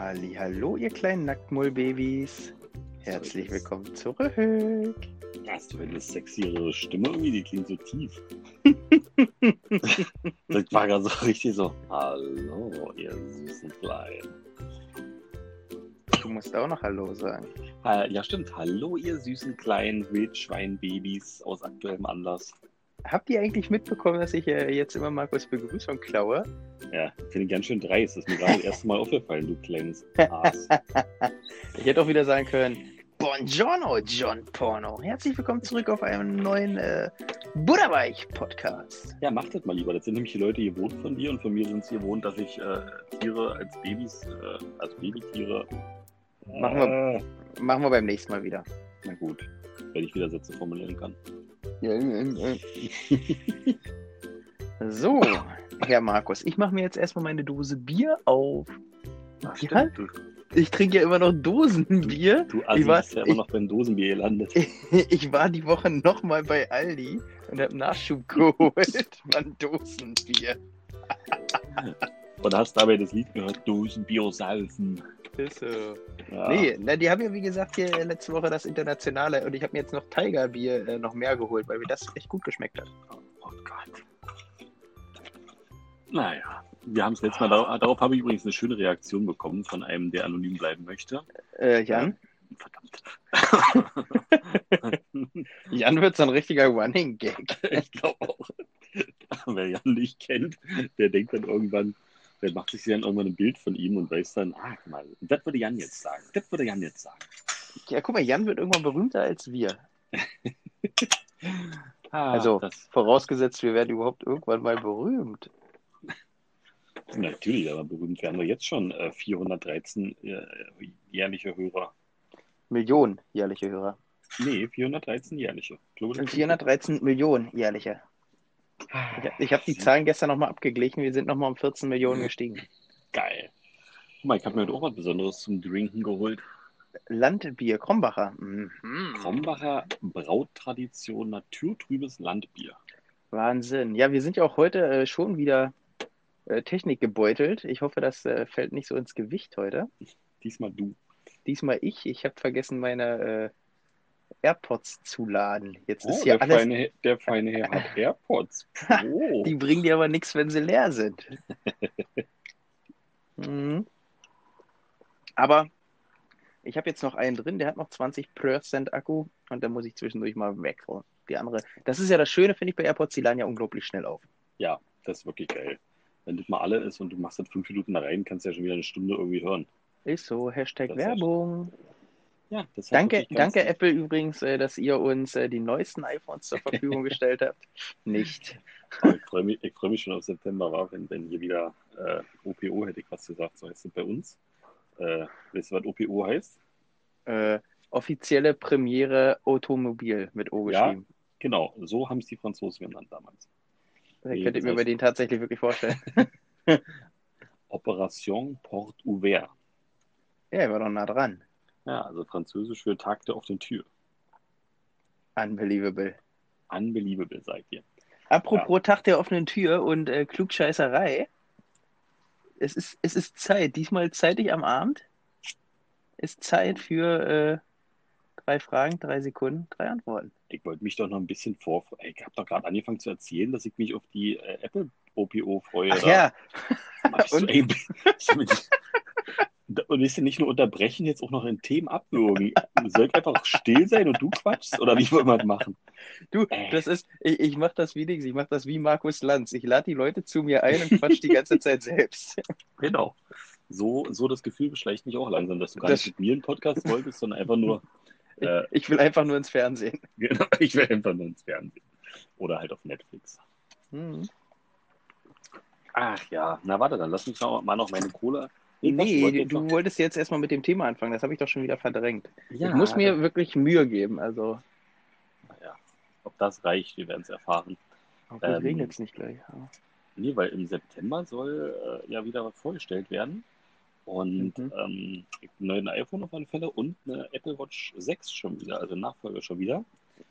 Halli, hallo, ihr kleinen Nacktmullbabys. Herzlich willkommen zurück. Hast du eine sexiere Stimme irgendwie? Die klingt so tief. das war gerade so richtig so. Hallo, ihr süßen Kleinen. Du musst auch noch Hallo sagen. Ja, stimmt. Hallo, ihr süßen kleinen Wildschweinbabys aus aktuellem Anlass. Habt ihr eigentlich mitbekommen, dass ich äh, jetzt immer Markus Begrüßung klaue? Ja, finde ich ganz schön dreist. Das ist mir gerade das erste Mal aufgefallen, du kleines Aas. ich hätte auch wieder sagen können, Buongiorno, John Porno. Herzlich willkommen zurück auf einem neuen äh, Butterweich-Podcast. Ja, mach das mal lieber. Das sind nämlich die Leute gewohnt von dir und von mir sind es gewohnt, dass ich äh, Tiere als Babys, äh, als Babytiere. Machen wir, machen wir beim nächsten Mal wieder. Na gut, wenn ich wieder Sätze formulieren kann. so, Herr Markus, ich mache mir jetzt erstmal meine Dose Bier auf. Ach, stimmt, du, Ich trinke ja immer noch Dosenbier. du ich, Assi war, bist ja immer noch beim Dosenbier gelandet. ich, ich war die Woche nochmal bei Aldi und habe Nachschub geholt von Dosenbier. Und hast dabei das Lied gehört, Dosenbier saufen. Ist so. Ja. Nee, na, die haben ja wie gesagt hier letzte Woche das Internationale und ich habe mir jetzt noch Tigerbier äh, noch mehr geholt, weil mir das echt gut geschmeckt hat. Oh Gott. Naja, wir haben es letztes Mal, darauf, darauf habe ich übrigens eine schöne Reaktion bekommen von einem, der anonym bleiben möchte. Äh, Jan? Verdammt. Jan wird so ein richtiger Running Gag. ich glaube auch. Wer Jan nicht kennt, der denkt dann irgendwann, der macht sich dann irgendwann ein Bild von ihm und weiß dann, ah, guck mal, das würde Jan jetzt sagen. Das würde Jan jetzt sagen. Ja, guck mal, Jan wird irgendwann berühmter als wir. Ah, Also, das, vorausgesetzt, wir werden überhaupt irgendwann mal berühmt. natürlich, aber berühmt werden wir jetzt schon. Äh, 413 äh, jährliche Hörer. Millionen jährliche Hörer. Nee, 413 jährliche. Stimmt. 413 Millionen jährliche. Ich, hab- ich habe die Zahlen gestern nochmal abgeglichen. Wir sind nochmal um 14 Millionen gestiegen. Geil. Guck mal, ich habe mir heute auch was Besonderes zum Trinken geholt. Landbier, Krombacher. Mhm. Krombacher Brauttradition naturtrübes Landbier. Wahnsinn. Ja, wir sind ja auch heute äh, schon wieder äh, Technik gebeutelt. Ich hoffe, das äh, fällt nicht so ins Gewicht heute. Diesmal du. Diesmal ich. Ich habe vergessen, meine äh, AirPods zu laden. Jetzt ist Oh, ja der, alles. feine, der feine Herr hat AirPods. Oh. Die bringen dir aber nichts, wenn sie leer sind. mhm. Aber ich habe jetzt noch einen drin, der hat noch 20% Akku und da muss ich zwischendurch mal weg. Die andere. Das ist ja das Schöne, finde ich, bei AirPods, die laden ja unglaublich schnell auf. Ja, das ist wirklich geil. Wenn das mal alle ist und du machst das fünf Minuten da rein, kannst du ja schon wieder eine Stunde irgendwie hören. Ist so, Hashtag Das ist Werbung. Ja, Danke, danke Apple übrigens, äh, dass ihr uns äh, die neuesten iPhones zur Verfügung gestellt habt. Nicht. Aber Ich freue mich, ich freu mich schon auf September, war, wenn, wenn hier wieder äh, OPO hätte ich was gesagt, so heißt es bei uns. Äh, weißt du, was OPO heißt? Äh, offizielle Premiere Automobil mit O Ja. geschrieben. Genau, so haben es die Franzosen genannt damals. Da Nee, könnt ihr das mir bei denen tatsächlich wirklich vorstellen. Operation Porte Ouvert. Ja, er war doch nah dran. Ja, also französisch für Tag der offenen Tür. Unbelievable. Unbelievable, sagt ihr. Apropos Tag der offenen Tür und äh, Klugscheißerei. Es ist, es ist Zeit. Diesmal zeitig am Abend. Ist Zeit für äh, drei Fragen, drei Sekunden, drei Antworten. Ich wollte mich doch noch ein bisschen vor. Ich habe doch gerade angefangen zu erzählen, dass ich mich auf die äh, Apple OPO freue. Ach ja, machst du, und- ey, und ist ja nicht nur unterbrechen, jetzt auch noch in Themen abwürgen. Soll ich einfach still sein und du quatschst? Oder wie wollen wir das machen? du, Äh. das ist, ich, ich mache das wie Dings, ich mache das wie Markus Lanz. Ich lade die Leute zu mir ein und quatsch die ganze Zeit selbst. Genau. So, so das Gefühl beschleicht mich auch langsam, dass du gar Das- nicht mit mir einen Podcast wolltest, sondern einfach nur, äh, Ich will einfach nur ins Fernsehen. genau, ich will einfach nur ins Fernsehen. Oder halt auf Netflix. Hm. Ach ja, na warte, dann lass mich mal noch meine Cola. Nee, Nee, du, noch- wolltest jetzt erstmal mit dem Thema anfangen. Das habe ich doch schon wieder verdrängt. Ja, ich muss mir wirklich Mühe geben. Also, Ja, ob das reicht, wir werden es erfahren. hoffentlich Ähm, regnet es nicht gleich. Nee, weil im September soll äh, ja wieder was vorgestellt werden. Und Mhm. ähm, ein neues iPhone auf alle Fälle und eine Apple Watch 6 schon wieder, also Nachfolger schon wieder.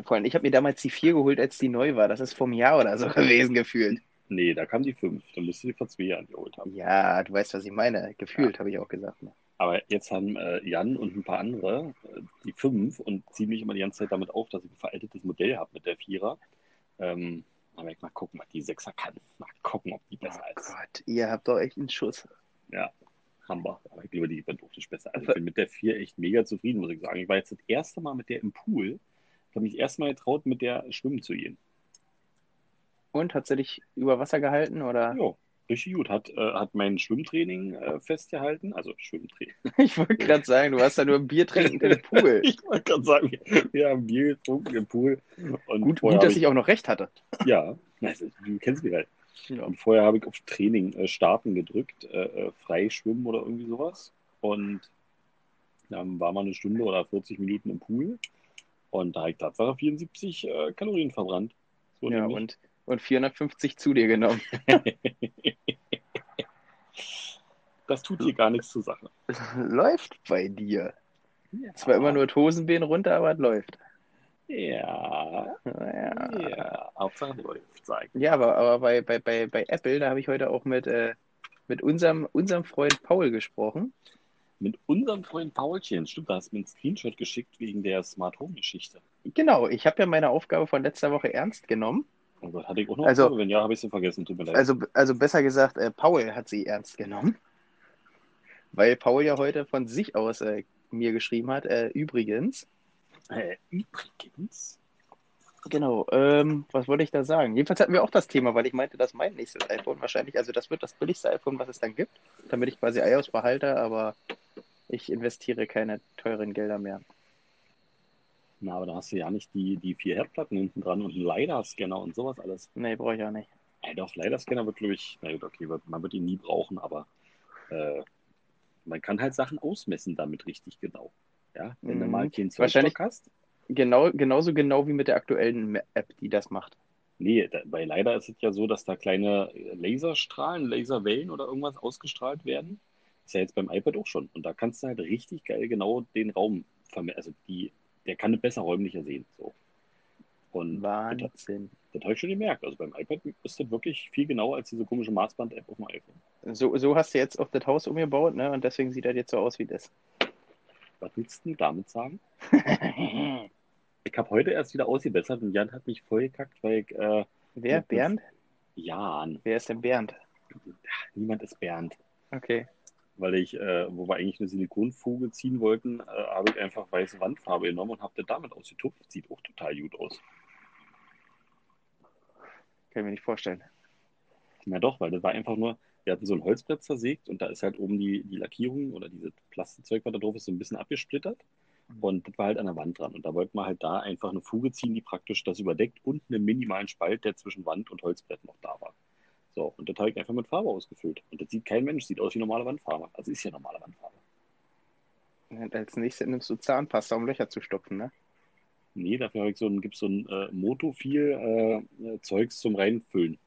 Vor allem, ich habe mir damals die 4 geholt, als die neu war. Das ist vom Jahr oder so gewesen gefühlt. Nee, da kam die 5. Dann müsste die vor zwei Jahren geholt haben. Ja, du weißt, was ich meine. Gefühlt, habe ich auch gesagt. Ne? Aber jetzt haben äh, Jan und ein paar andere äh, die fünf und ziehen mich immer die ganze Zeit damit auf, dass ich ein veraltetes Modell habe mit der Vierer. Ähm, aber ich mal gucken, was die Sechser kann. Mal gucken, ob die besser oh ist. Gott, ihr habt doch echt einen Schuss. Ja, haben wir. Aber ich glaube, die wird auch nicht besser. Also ich bin mit der vier echt mega zufrieden, muss ich sagen. Ich war jetzt das erste Mal mit der im Pool. Ich habe mich erstmal getraut, mit der schwimmen zu gehen. Und hat sie dich über Wasser gehalten oder? Ja, richtig gut. Hat, äh, hat mein Schwimmtraining äh, festgehalten. Also Schwimmtraining. Ich wollte gerade sagen, du hast da nur ein Bier trinken im Pool. ich wollte gerade sagen, wir haben Bier getrunken im Pool. Und Gut, gut, dass ich auch noch recht hatte. Ja, du kennst mich halt. Ja. Und vorher habe ich auf Training äh, starten gedrückt, äh, äh, Freischwimmen oder irgendwie sowas. Und dann war mal eine Stunde oder 40 Minuten im Pool. Und da habe ich Tatsache 74 äh, Kalorien verbrannt. So Ja, nämlich. und, und 450 zu dir genommen. das tut hier gar nichts zur Sache. läuft bei dir. Ja. Zwar immer nur Tosenbein runter, aber es läuft. Ja, Ja, ja. Hauptsache läuft, sagen. ja aber, aber bei, bei, bei, bei Apple, da habe ich heute auch mit, äh, mit unserem, unserem Freund Paul gesprochen. Mit unserem Freund Paulchen, stimmt, da hast du mir einen Screenshot geschickt wegen der Smart Home Geschichte. Genau, ich habe ja meine Aufgabe von letzter Woche ernst genommen. Oh Gott, hatte ich auch noch Also-? Wenn ja, habe ich sie vergessen, tut mir leid. Also, also besser gesagt, äh, Paul hat sie ernst genommen. Weil Paul ja heute von sich aus äh, mir geschrieben hat, äh, übrigens, äh, übrigens, Genau, ähm, was wollte ich da sagen? Jedenfalls hatten wir auch das Thema, weil ich meinte, dass mein nächstes iPhone wahrscheinlich, also das wird das billigste iPhone, was es dann gibt, damit ich quasi iOS behalte, aber ich investiere keine teuren Gelder mehr. Na, aber da hast du ja nicht die, die vier Herdplatten hinten dran und einen LiDAR-Scanner und sowas alles. Nee, brauche ich auch nicht. Ja, doch, LiDAR-Scanner wird, glaube ich, na gut, okay, man wird ihn nie brauchen, aber äh, man kann halt Sachen ausmessen damit richtig genau. Ja, wenn du Mhm. mal keinen Wahrscheinlich- Zollstock hast. Genau, genauso genau wie mit der aktuellen App, die das macht. Nee, da, bei LiDAR ist es ja so, dass da kleine Laserstrahlen, Laserwellen oder irgendwas ausgestrahlt werden. Ist ja jetzt beim iPad auch schon. Und da kannst du halt richtig geil genau den Raum vermessen. Also die, der kann es besser räumlicher sehen. So. Und das, Wahnsinn. das habe ich schon gemerkt. Also beim iPad ist das wirklich viel genauer als diese komische Maßband-App auf dem iPhone. So, so hast du jetzt auch das Haus umgebaut, ne? Und deswegen sieht das jetzt so aus, wie das. Was willst du damit sagen? Ich habe heute erst wieder ausgebessert und Jan hat mich voll gekackt, weil ich, äh, Wer? Bernd? Jan, Wer ist denn Bernd? niemand ist Bernd. Okay. Weil ich, äh, wo wir eigentlich eine Silikonfuge ziehen wollten, äh, habe ich einfach weiße Wandfarbe genommen und habe das damit ausgetupft. Sieht auch total gut aus. Kann ich mir nicht vorstellen. Na doch, weil das war einfach nur, wir hatten so ein Holzbrett zersägt und da ist halt oben die, die Lackierung oder dieses Plastikzeug, was da drauf ist, so ein bisschen abgesplittert. Und das war halt an der Wand dran. Und da wollten wir halt da einfach eine Fuge ziehen, die praktisch das überdeckt und einen minimalen Spalt, der zwischen Wand und Holzbrett noch da war. So, und das habe ich einfach mit Farbe ausgefüllt. Und das sieht kein Mensch, sieht aus wie normale Wandfarbe. Also ist ja normale Wandfarbe. Und als nächstes nimmst du Zahnpasta, um Löcher zu stopfen, ne? Nee, dafür habe ich so ein, gibt's so ein äh, Motofil äh, äh, Zeugs zum Reinfüllen.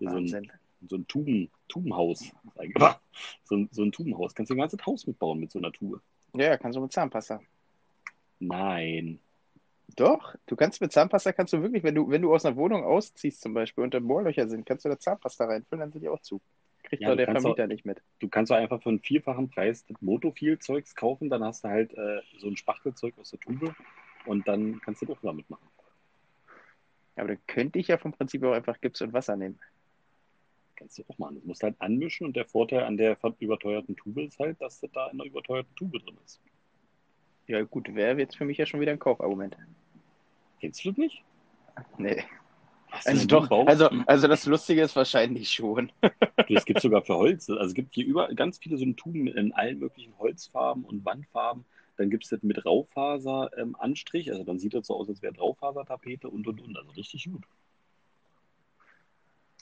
Hier So ein, Wahnsinn. so ein Tuben, Tubenhaus. sag ich mal. So ein, so ein Tubenhaus. Kannst du ein ganzes Haus mitbauen mit so einer Tube. Ja, ja, kannst du mit Zahnpasta. Nein. Doch, du kannst mit Zahnpasta kannst du wirklich, wenn du, wenn du aus einer Wohnung ausziehst zum Beispiel und da Bohrlöcher sind, kannst du da Zahnpasta reinfüllen, dann sind die auch zu. Kriegt Ja, doch du der Vermieter nicht mit. Du kannst doch einfach für einen vierfachen Preis das Motofil-Zeugs kaufen, dann hast du halt äh, so ein Spachtelzeug aus der Tube und dann kannst du auch damit machen. Aber dann könnte ich ja vom Prinzip auch einfach Gips und Wasser nehmen. Kannst du auch machen. Das musst du halt anmischen und der Vorteil an der überteuerten Tube ist halt, dass das da in der überteuerten Tube drin ist. Ja, gut, wäre jetzt für mich ja schon wieder ein Kaufargument. Kennst du das nicht? Nee. Also doch, Baum- also, also das Lustige ist wahrscheinlich schon. Es gibt sogar für Holz. Also es gibt hier über ganz viele so Tuben in allen möglichen Holzfarben und Wandfarben. Dann gibt es das mit Raufaser-Anstrich. also dann sieht das so aus, als wäre Raufasertapete und und und. Also richtig gut.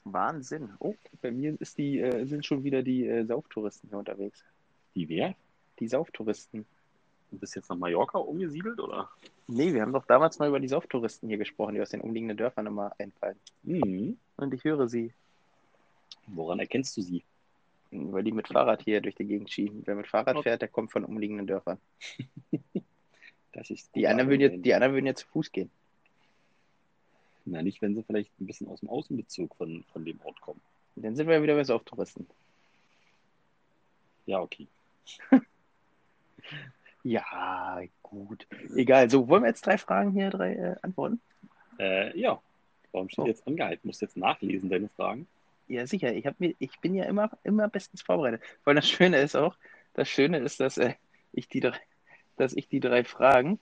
Wahnsinn. Oh, bei mir die, äh, sind schon wieder die äh, Sauftouristen hier unterwegs. Die wer? Die Sauftouristen. Du bist jetzt nach Mallorca umgesiedelt oder? Nee, wir haben doch damals mal über die Sauftouristen hier gesprochen, die aus den umliegenden Dörfern immer einfallen. Mhm. Und ich höre sie, Woran erkennst du sie? weil die mit Fahrrad hier durch die Gegend schieben. Wer mit Fahrrad Okay. fährt, der kommt von umliegenden Dörfern. Das ist Die anderen würden jetzt, die anderen würden jetzt zu Fuß gehen. Na, nicht, wenn sie vielleicht ein bisschen aus dem Außenbezug von, von dem Ort kommen. Dann sind wir ja wieder bei Sauftouristen. Ja, okay. Ja, gut. Egal. So, wollen wir jetzt drei Fragen hier, drei äh, antworten? Äh, ja. Warum steht So. jetzt angehalten? Musst du jetzt nachlesen, deine Fragen? Ja, sicher. Ich, mir, ich bin ja immer, immer bestens vorbereitet. Weil das Schöne ist auch, das Schöne ist, dass, äh, ich die drei, dass ich die drei Fragen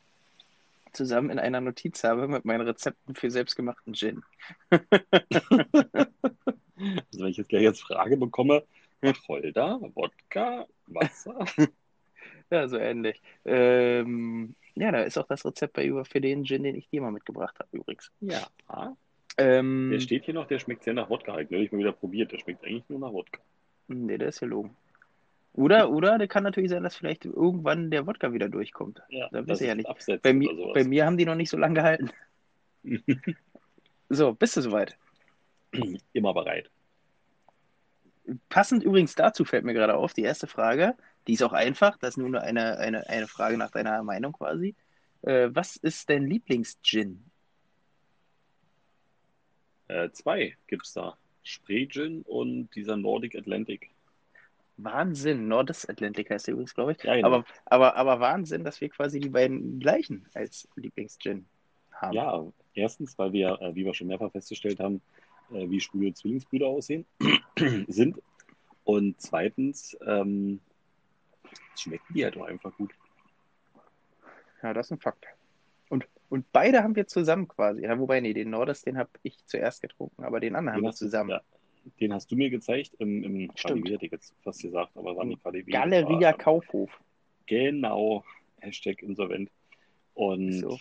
zusammen in einer Notiz habe mit meinen Rezepten für selbstgemachten Gin. Also wenn ich jetzt gleich als Frage bekomme, Wacholder, Wodka, Wasser. Ja, so ähnlich. Ähm, ja, da ist auch das Rezept bei über für den Gin, den ich dir mal mitgebracht habe, übrigens. Ja. Ähm, Der steht hier noch, der schmeckt sehr nach Wodka. Hab Ich neulich mal wieder probiert. Der schmeckt eigentlich nur nach Wodka. nee, der ist ja logen. Oder, oder der kann natürlich sein, dass vielleicht irgendwann der Wodka wieder durchkommt. Ja, Da das weiß ich ja nicht. Bei mir, bei mir haben die noch nicht so lange gehalten. So, bist du soweit? Immer bereit. Passend übrigens dazu fällt mir gerade auf, die erste Frage, die ist auch einfach, das ist nur eine, eine, eine Frage nach deiner Meinung quasi. Äh, was ist dein Lieblings-Gin? Äh, zwei gibt's da. Spree Gin und dieser Nordic Atlantic. Wahnsinn, Nordes Atlantic heißt der übrigens, glaube ich. Ja, genau. Aber, aber, aber Wahnsinn, dass wir quasi die beiden gleichen als Lieblings-Gin haben. Ja, erstens, weil wir, äh, wie wir schon mehrfach festgestellt haben, äh, wie schwule Zwillingsbrüder aussehen, sind. Und zweitens, ähm, schmecken die halt auch einfach gut. Ja, das ist ein Fakt. Und, und beide haben wir zusammen quasi. Ja, wobei, nee, den Nordes, den habe ich zuerst getrunken, aber den anderen haben Den wir hast du- zusammen. Ja, den hast du mir gezeigt im, im Stimmt. KDW, jetzt fast gesagt, aber war nicht KDW. Galeria war, Kaufhof. Genau, Hashtag insolvent. Und So.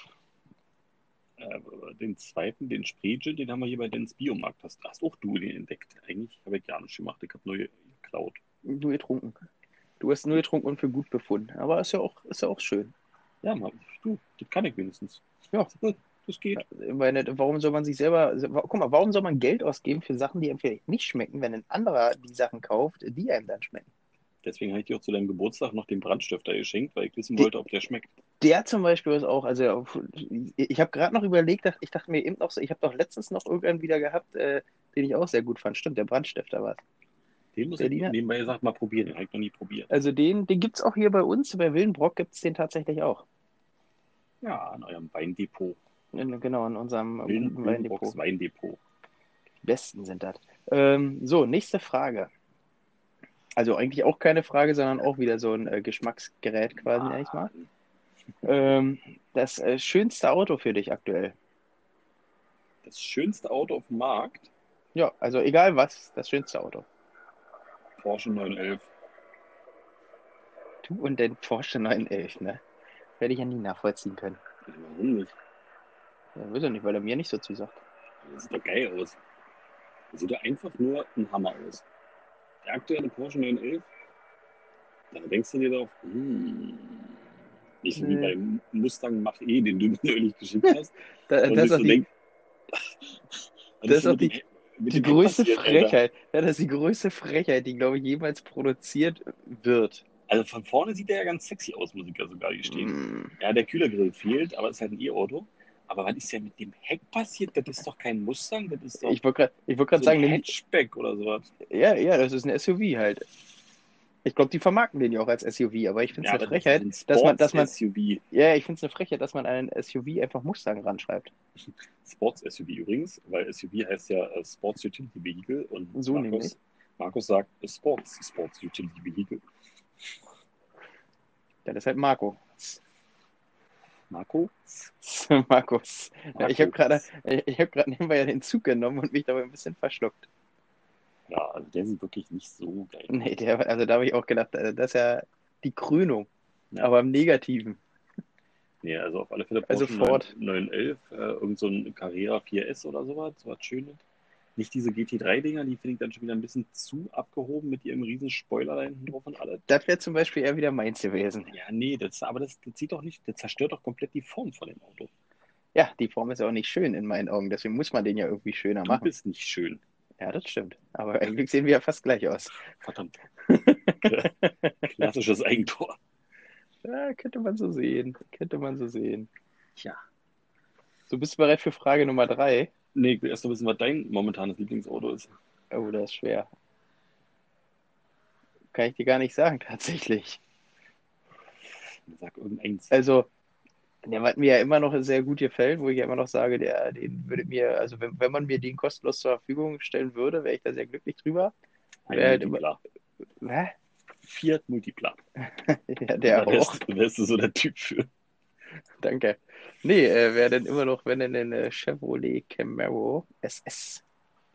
äh, den zweiten, den Spreegel, den haben wir hier bei Dens Biomarkt. Hast, hast auch du den entdeckt? Eigentlich habe ich gar nicht gemacht. Ich habe nur geklaut. Nur getrunken. Du hast nur getrunken und für gut befunden. Aber ist ja auch, ist ja auch schön. Ja, Mann, du, das kann ich wenigstens. Ja. Das geht. Meine, warum soll man sich selber. Guck mal, warum soll man Geld ausgeben für Sachen, die einem vielleicht nicht schmecken, wenn ein anderer die Sachen kauft, die einem dann schmecken? Deswegen habe ich dir auch zu deinem Geburtstag noch den Brandstifter geschenkt, weil ich wissen wollte, ob der schmeckt. Der zum Beispiel ist auch, also ich habe gerade noch überlegt, ich dachte mir eben noch so, ich habe doch letztens noch irgendwann wieder gehabt, äh, den ich auch sehr gut fand. Stimmt, der Brandstifter war Den muss Berliner? ich nebenbei gesagt mal probieren. Den habe ich noch nie probiert. Also den, den gibt es auch hier bei uns, bei Willenbrock gibt es den tatsächlich auch. Ja, an eurem Weindepot. In, genau, in unserem guten Willenbrocks Weindepot. Weindepot. Die besten sind das. Ähm, so, nächste Frage. Also eigentlich auch keine Frage, sondern auch wieder so ein äh, Geschmacksgerät quasi, Ah. nenn ich mal. Ähm, das äh, schönste Auto für dich aktuell? Das schönste Auto auf dem Markt, Ja, also egal was, das schönste Auto. Porsche 911. Du und dein Porsche 911, ne? Werde ich ja nie nachvollziehen können. Warum nicht? Ja, weiß ich nicht, weil er mir nicht so zusagt. Das sieht doch geil aus. Das sieht doch einfach nur ein Hammer aus. Der aktuelle Porsche 911, da denkst du dir doch, hm, nicht wie Nee. beim Mustang Mach-E, den du mir neulich geschickt hast. Da, das ist so die, denk, das ist auch die- die größte passiert, Alter. Frechheit. Ja, das ist die größte Frechheit, die, glaube ich, jemals produziert wird. Also von vorne sieht der ja ganz sexy aus, muss ich ja sogar gestehen. Mm. Ja, der Kühlergrill fehlt, aber es ist halt ein E-Auto. Aber was ist ja mit dem Heck passiert? Das ist doch kein Mustang, das ist doch Ich wollte gerade wollt so sagen, ein Hatchback oder sowas. ja, ja, das ist ein SUV halt. Ich glaube, die vermarkten den ja auch als SUV, aber ich finde es Ja, eine Frechheit, ein dass man, dass man, Sports-SUV. ja, ich finde es eine Frechheit, dass man einen SUV einfach Mustang ranschreibt. Sports-SUV übrigens, weil SUV heißt ja äh, Sports Utility Vehicle und So Markus, nämlich. Markus sagt äh, Sports, Sports Utility Vehicle. Ja, das ist halt Marco. Marco? Markus. Ja, ich habe gerade ich hab nebenbei ja den Zug genommen und mich dabei ein bisschen verschluckt. Ja, also der sieht wirklich nicht so geil Nee, der, also da habe ich auch gedacht, äh, das ist ja die Krönung, Ja. aber im Negativen. Nee, also auf alle Fälle Also Porsche Ford. 911, äh, irgend so ein Carrera 4S oder sowas, sowas Schönes. Nicht diese GT3-Dinger, die finde ich dann schon wieder ein bisschen zu abgehoben mit ihrem riesen Spoiler da hinten drauf und alles. Das wäre zum Beispiel eher wieder meins gewesen. Ja, nee, das, aber das, das sieht doch nicht, das zerstört doch komplett die Form von dem Auto. Ja, die Form ist ja auch nicht schön in meinen Augen, deswegen muss man den ja irgendwie schöner Du machen. bist nicht schön. Ja, das stimmt. Aber eigentlich sehen wir ja fast gleich aus. Verdammt. Klassisches Eigentor. Ja, könnte man so sehen. Könnte man so sehen. Tja. So, bist du bereit für Frage Nummer drei? Nee, ich will erst noch wissen, was dein momentanes Lieblingsauto ist. Oh, das ist schwer. Kann ich dir gar nicht sagen, tatsächlich. Sag irgendeins. Also, der hat mir ja immer noch sehr gut gefällt, wo ich ja immer noch sage, der, den würde mir, also wenn, wenn man mir den kostenlos zur Verfügung stellen würde, wäre ich da sehr glücklich drüber. Ein halt Multipler. Hä? Fiat Multipler. Ja, der da wärst, auch. wärst du so der Typ für. Danke. Nee, äh, wäre denn immer noch, wenn denn ein äh, Chevrolet Camaro SS.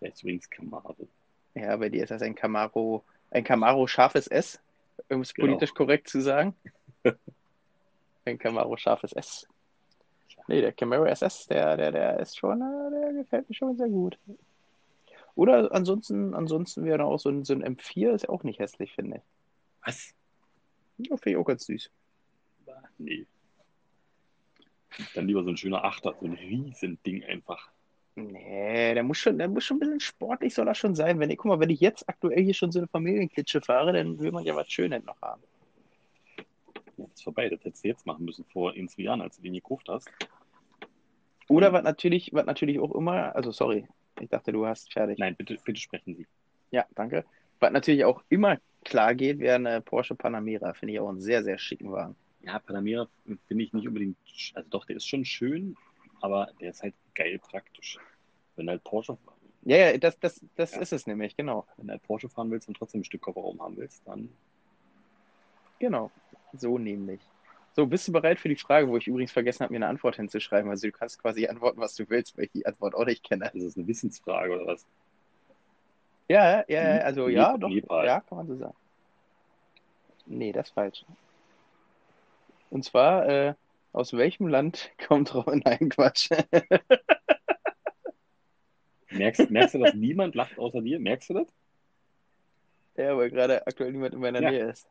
Der ist übrigens Camaro. Ja, bei dir ist das ein Camaro, ein Camaro scharfes S, um es Genau. politisch korrekt zu sagen. ein Camaro scharfes S. Nee, der Camaro SS, der, der, der ist schon, äh, der gefällt mir schon sehr gut. Oder ansonsten, ansonsten wäre auch so ein, so ein M4, ist ja auch nicht hässlich, finde ich. Was? Ja, finde ich auch ganz süß. Nee. Dann lieber so ein schöner Achter, so ein Riesending einfach. Nee, der muss schon, der muss schon ein bisschen sportlich, soll er schon sein. Wenn ich, guck mal, wenn ich jetzt aktuell hier schon so eine Familienklitsche fahre, dann will man ja was Schönes noch haben. Das ist vorbei. Das hättest du jetzt machen müssen vor in zwei Jahren, als du den gekauft hast. Oder was natürlich, was natürlich auch immer, also sorry, ich dachte, du hast fertig. Nein, bitte, bitte sprechen Sie. Ja, danke. Was natürlich auch immer klar geht, wäre eine Porsche Panamera. Finde ich auch einen sehr, sehr schicken Wagen. Ja, Panamera finde ich nicht unbedingt, also doch, der ist schon schön, aber der ist halt geil praktisch. Wenn du halt Porsche, Ja, ja, das, das, das Ja. ist es nämlich, genau. wenn du halt Porsche fahren willst und trotzdem ein Stück Kofferraum haben willst, dann Genau. So nämlich. So, bist du bereit für die Frage, wo ich übrigens vergessen habe, mir eine Antwort hinzuschreiben? Also du kannst quasi antworten, was du willst, weil ich die Antwort auch nicht kenne. ist es eine Wissensfrage oder was? Ja, ja, ja, also Ne- ja, doch. Nepal. Ja, kann man so sagen. Nee, das ist falsch. Und zwar, äh, aus welchem Land kommt Robin? Nein, Quatsch. Merkst, merkst du, dass niemand lacht außer dir? Merkst du das? Ja, weil gerade aktuell niemand in meiner Ja. Nähe ist.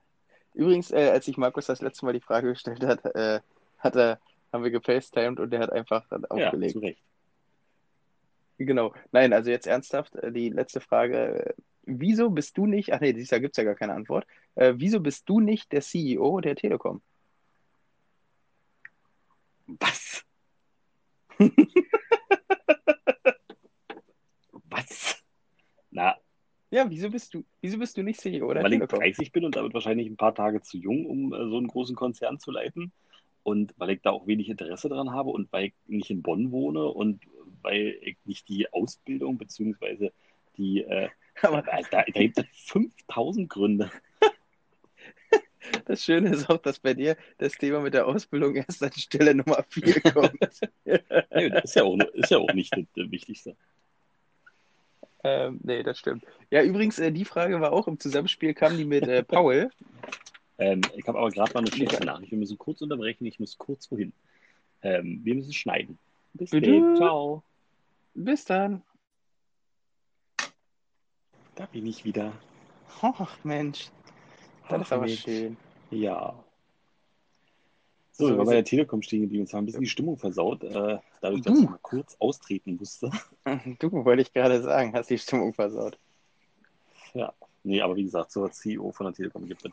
Übrigens, äh, als ich Markus das letzte Mal die Frage gestellt hat, äh, hat er, haben wir gefacetimed und der hat einfach dann Ja, aufgelegt. zu Recht. Genau. Nein, also jetzt ernsthaft, äh, die letzte Frage. äh, Wieso bist du nicht, ach nee, dieses Jahr gibt es ja gar keine Antwort. Äh, wieso bist du nicht der CEO der Telekom? Was? Was? Na, Ja, wieso bist du, wieso bist du nicht CEO der weil ich Telekom? 30 bin und damit wahrscheinlich ein paar Tage zu jung, um äh, so einen großen Konzern zu leiten. Und weil ich da auch wenig Interesse dran habe und weil ich nicht in Bonn wohne und weil ich nicht die Ausbildung beziehungsweise die, äh, Aber da, da gibt es 5000 Gründe. das Schöne ist auch, dass bei dir das Thema mit der Ausbildung erst an Stelle Nummer 4 kommt. Nee, das ist ja auch, ist ja auch nicht das Wichtigste. Ähm, nee, das stimmt. Ja, übrigens, äh, die Frage war auch im Zusammenspiel, kam die mit äh, Paul. Ähm, ich habe aber gerade mal eine schlechte Nachricht. Wir müssen kurz unterbrechen. Ich muss kurz wohin. Ähm, wir müssen schneiden. Bis dann. Ciao. Bis dann. Da bin ich wieder. Ach, Mensch. Das Ach, ist aber Mensch. schön. Ja. So, So, wir waren bei der Telekom stehen geblieben und haben ein bisschen die Stimmung versaut, äh, dadurch, dass Du. ich mal kurz austreten musste. Du, wollte ich gerade sagen, hast die Stimmung versaut. Ja. Nee, aber wie gesagt, zur CEO von der Telekom gibt es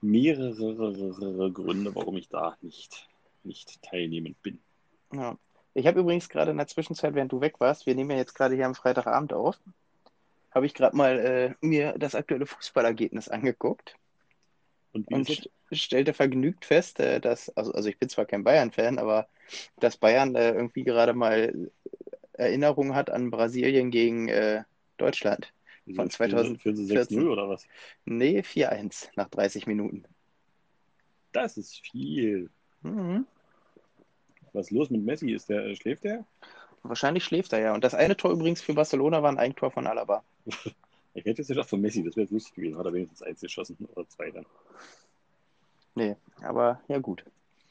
mehrere Gründe, warum ich da nicht, nicht teilnehmend bin. Ja. Ich habe übrigens gerade in der Zwischenzeit, während du weg warst, wir nehmen ja jetzt gerade hier am Freitagabend auf, habe ich gerade mal äh, mir das aktuelle Fußballergebnis angeguckt Und wie st stellte vergnügt fest, äh, dass, also, also ich bin zwar kein Bayern-Fan, aber dass Bayern äh, irgendwie gerade mal Erinnerung hat an Brasilien gegen äh, Deutschland. von Führen sie- führen sie 2014. 6-0 oder was? Nee, 4-1 nach 30 Minuten. Das ist viel. Mhm. Was ist los mit Messi? Ist der, äh, schläft der? Wahrscheinlich schläft er ja. Und das eine Tor übrigens für Barcelona war ein Eigentor von Alaba. Ich hätte jetzt gedacht von Messi, das wäre jetzt lustig gewesen. Hat er wenigstens eins geschossen oder zwei dann. Nee, aber ja gut.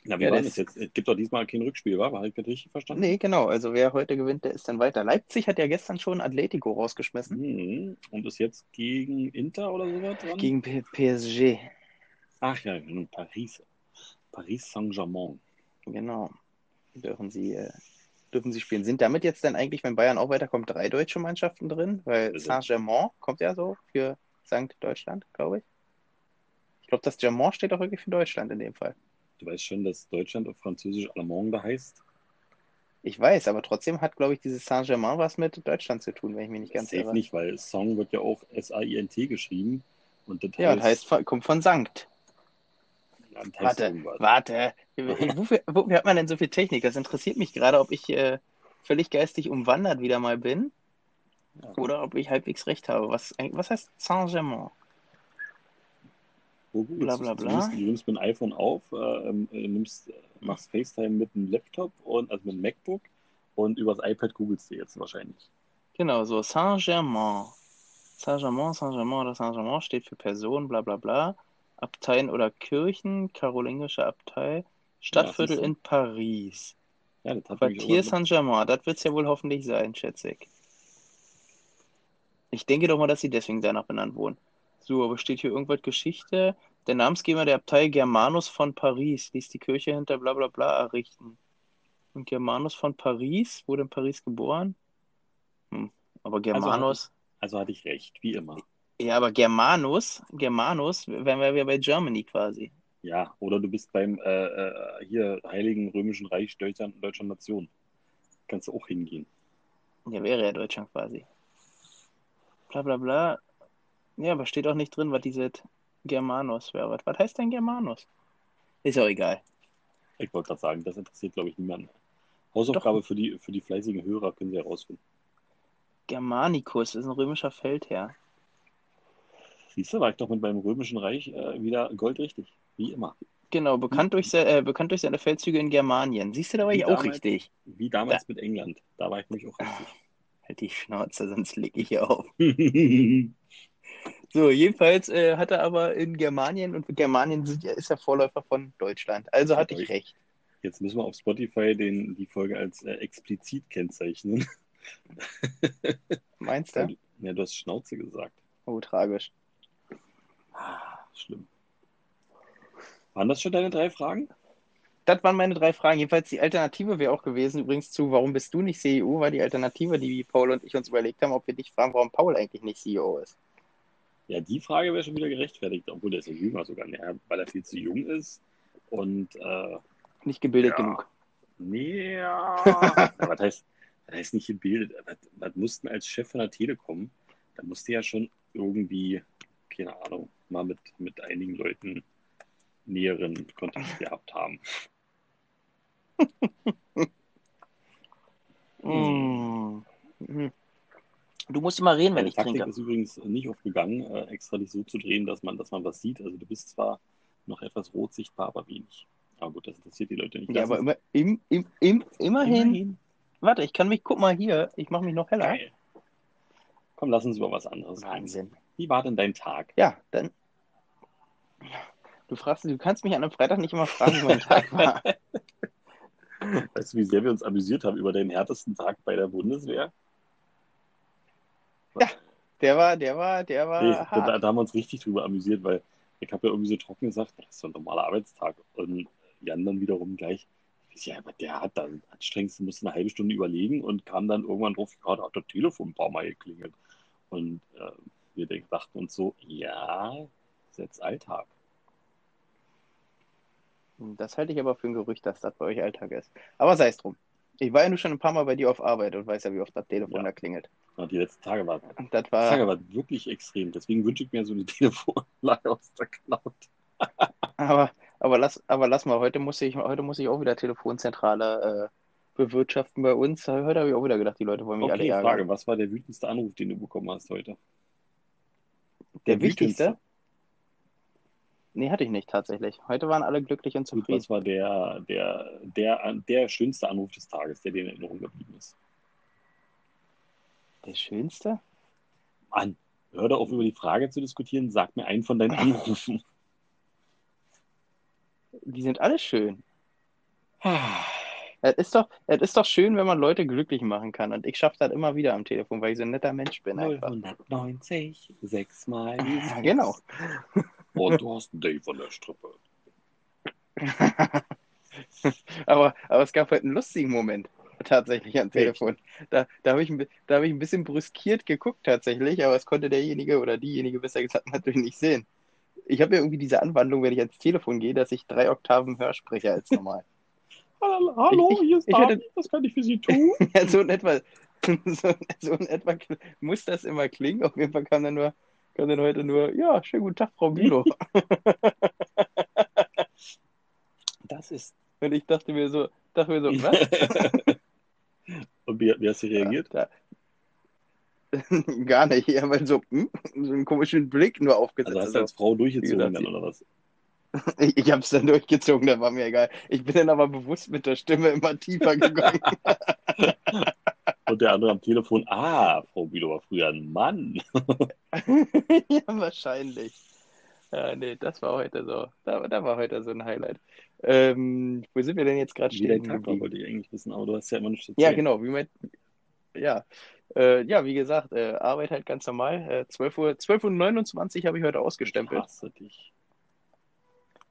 Na, wie Ja, war das- das jetzt? Es gibt doch diesmal kein Rückspiel, war? War ich das richtig verstanden? Nee, genau. Also wer heute gewinnt, der ist dann weiter. Leipzig hat ja gestern schon Atletico rausgeschmissen. Mhm. Und ist jetzt gegen Inter oder sowas dran? Gegen P PSG. Ach ja, Paris. Paris Saint-Germain. Genau. Dürfen sie, äh, dürfen sie spielen. Sind damit jetzt dann eigentlich, wenn Bayern auch weiterkommt, drei deutsche Mannschaften drin? Weil Saint-Germain kommt ja so für Sankt Deutschland, glaube ich. Ich glaube, das Germain steht auch wirklich für Deutschland in dem Fall. Du weißt schon, dass Deutschland auf Französisch Allemand da heißt. Ich weiß, aber trotzdem hat, glaube ich, dieses Saint-Germain was mit Deutschland zu tun, wenn ich mich nicht ganz Safe irre. nicht, weil Song wird ja auch S-A-I-N-T geschrieben. Und das Ja, heißt, das heißt, kommt von Sankt. Warte, warte. Wofür, wofür hat man denn so viel Technik? Das interessiert mich gerade, ob ich äh, völlig geistig umwandert wieder mal bin Ja. oder ob ich halbwegs recht habe. Was, was heißt Saint-Germain? Googelst Bla, du's? bla, Du bla. nimmst, du nimmst mit dem iPhone auf, äh, ähm, äh, nimmst, äh, machst FaceTime mit einem Laptop und also mit einem MacBook und übers iPad googelst du jetzt wahrscheinlich. Genau, so Saint-Germain. Saint-Germain, Saint-Germain oder Saint-Germain steht für Person, bla bla bla. Abteien oder Kirchen, karolingische Abtei, Stadtviertel du. in Paris. Ja, das Quartier Saint-Germain, das wird es ja wohl hoffentlich sein, schätze ich. Ich denke doch mal, dass sie deswegen danach benannt wurden. So, aber steht hier irgendwas Geschichte? Der Namensgeber der Abtei Germanus von Paris ließ die Kirche hinter bla bla bla errichten. Und Germanus von Paris wurde in Paris geboren? Hm, aber Germanus. Also hatte ich recht, wie immer. Ja, aber Germanus, Germanus, wären wir wieder bei Germany quasi. Ja, oder du bist beim äh, äh, hier Heiligen Römischen Reich Deutschland, Deutscher Nation. Kannst du auch hingehen. Ja, wäre ja Deutschland quasi. Bla bla bla. Ja, aber steht auch nicht drin, was diese Germanus wäre. Was, was heißt denn Germanus? Ist auch egal. Ich wollte gerade sagen, das interessiert, glaube ich, niemanden. Hausaufgabe für die, für die fleißigen Hörer können sie herausfinden. Germanicus ist ein römischer Feldherr. Siehst du, war ich doch mit meinem Römischen Reich äh, wieder goldrichtig. Wie immer. Genau, bekannt durch, se äh, bekannt durch seine Feldzüge in Germanien. Siehst du, da war Wie ich auch damals. richtig. Wie damals mit England. Da war ich nämlich auch richtig. Halt die Schnauze, sonst leg ich hier auf. So, jedenfalls äh, hat er aber in Germanien und Germanien sind, ist ja Vorläufer von Deutschland. Also hatte ich recht. Jetzt müssen wir auf Spotify den, die Folge als äh, explizit kennzeichnen. Meinst du? Ja, du hast Schnauze gesagt. Oh, tragisch. Ah, schlimm. Waren das schon deine drei Fragen? Das waren meine drei Fragen. Jedenfalls die Alternative wäre auch gewesen, übrigens zu, warum bist du nicht CEO, war die Alternative, die Paul und ich uns überlegt haben, ob wir dich fragen, warum Paul eigentlich nicht CEO ist. Ja, die Frage wäre schon wieder gerechtfertigt, obwohl der ist ja jünger sogar, ne, weil er viel zu jung ist. Und äh, Nicht gebildet Ja. genug. nee, ja. Was heißt, was heißt nicht gebildet? Was, was mussten als Chef von der Telekom? Da musste ja schon irgendwie, keine Ahnung, mal mit, mit einigen Leuten näheren Kontakt gehabt haben. Mm. Mhm. Du musst immer reden, wenn Meine ich Taktik trinke. ist übrigens nicht aufgegangen, äh, extra dich so zu drehen, dass man, dass man was sieht. Also du bist zwar noch etwas rot sichtbar, aber wenig. Aber gut, das interessiert die Leute nicht. Ja, Lass aber immer, im, im, im, immerhin. immerhin. Warte, ich kann mich, guck mal hier, ich mache mich noch heller. Geil. Komm, lass uns über was anderes reden. Wahnsinn. Wie war denn dein Tag? Ja, dann. Du fragst, du kannst mich an einem Freitag nicht immer fragen, wie mein Tag war. Weißt du, wie sehr wir uns amüsiert haben über den härtesten Tag bei der Bundeswehr? Ja, Der war, der war, der war Nee, da, da haben wir uns richtig drüber amüsiert, weil ich habe ja irgendwie so trocken gesagt, das ist so ein normaler Arbeitstag. Und Jan dann wiederum gleich, ja, aber der hat dann anstrengendste musste eine halbe Stunde überlegen und kam dann irgendwann drauf, ja, da hat das Telefon ein paar Mal geklingelt. Und äh, wir dachten uns so, ja, ist jetzt Alltag. Das halte ich aber für ein Gerücht, dass das bei euch Alltag ist. Aber sei es drum. Ich war ja nur schon ein paar Mal bei dir auf Arbeit und weiß ja, wie oft das Telefon Ja. da klingelt. Und die letzten Tage waren, das die Tage war, waren wirklich extrem. Deswegen wünsche ich mir so eine Telefonanlage aus der Cloud. aber, aber lass, aber lass mal, heute muss ich, heute muss ich auch wieder Telefonzentrale äh, bewirtschaften bei uns. Heute habe ich auch wieder gedacht, die Leute wollen mich alle Okay, ärgern. Frage, was war der wütendste Anruf, den du bekommen hast heute? Der Der wichtigste? wütendste. Nee, hatte ich nicht tatsächlich. Heute waren alle glücklich und zufrieden. was war der, der, der, der schönste Anruf des Tages, der dir in Erinnerung geblieben ist? Der schönste? Mann, hör doch auf, über die Frage zu diskutieren. Sag mir einen von deinen Anrufen. Die sind alle schön. Es ist doch, es ist doch schön, wenn man Leute glücklich machen kann. Und ich schaffe das immer wieder am Telefon, weil ich so ein netter Mensch bin einfach. 090, sechsmal. genau. Und du hast einen Dave von der Strippe. aber, aber es gab halt einen lustigen Moment tatsächlich am Telefon. Da, da habe ich, da hab ich ein bisschen brüskiert geguckt tatsächlich, aber es konnte derjenige oder diejenige besser gesagt natürlich nicht sehen. Ich habe ja irgendwie diese Anwandlung, wenn ich ans Telefon gehe, dass ich drei Oktaven höher spreche als normal. Hallo, hallo Ich- ich- hier ist ich hätte- Dani. Was kann ich für Sie tun? Ja, so in etwa, so, so in etwa muss das immer klingen. Auf jeden Fall kam dann nur, kam dann heute nur, ja, schönen guten Tag, Frau Bülow. Was ist? Und ich dachte mir so, dachte mir so, was? Und wie, wie hast du reagiert? Da, gar nicht. Ich habe so, hm, so einen komischen Blick nur aufgesetzt. Also hast du als Frau durchgezogen gesagt, dann, oder was? Ich, ich habe es dann durchgezogen, da war mir egal. Ich bin dann aber bewusst mit der Stimme immer tiefer gegangen. Und der andere am Telefon, ah, Frau Bülow war früher ein Mann. ja, wahrscheinlich. Ja, nee, das war heute so. Da, da war heute so ein Highlight. Ähm, wo sind wir denn jetzt gerade stehen? Tag war, wollte ich eigentlich wissen, aber du hast ja immer nicht Ja, genau. Wie mein, ja. Äh, ja, wie gesagt, äh, Arbeit halt ganz normal. Äh, 12 Uhr, 12 Uhr 29 habe ich heute Ich ausgestempelt. hasse dich.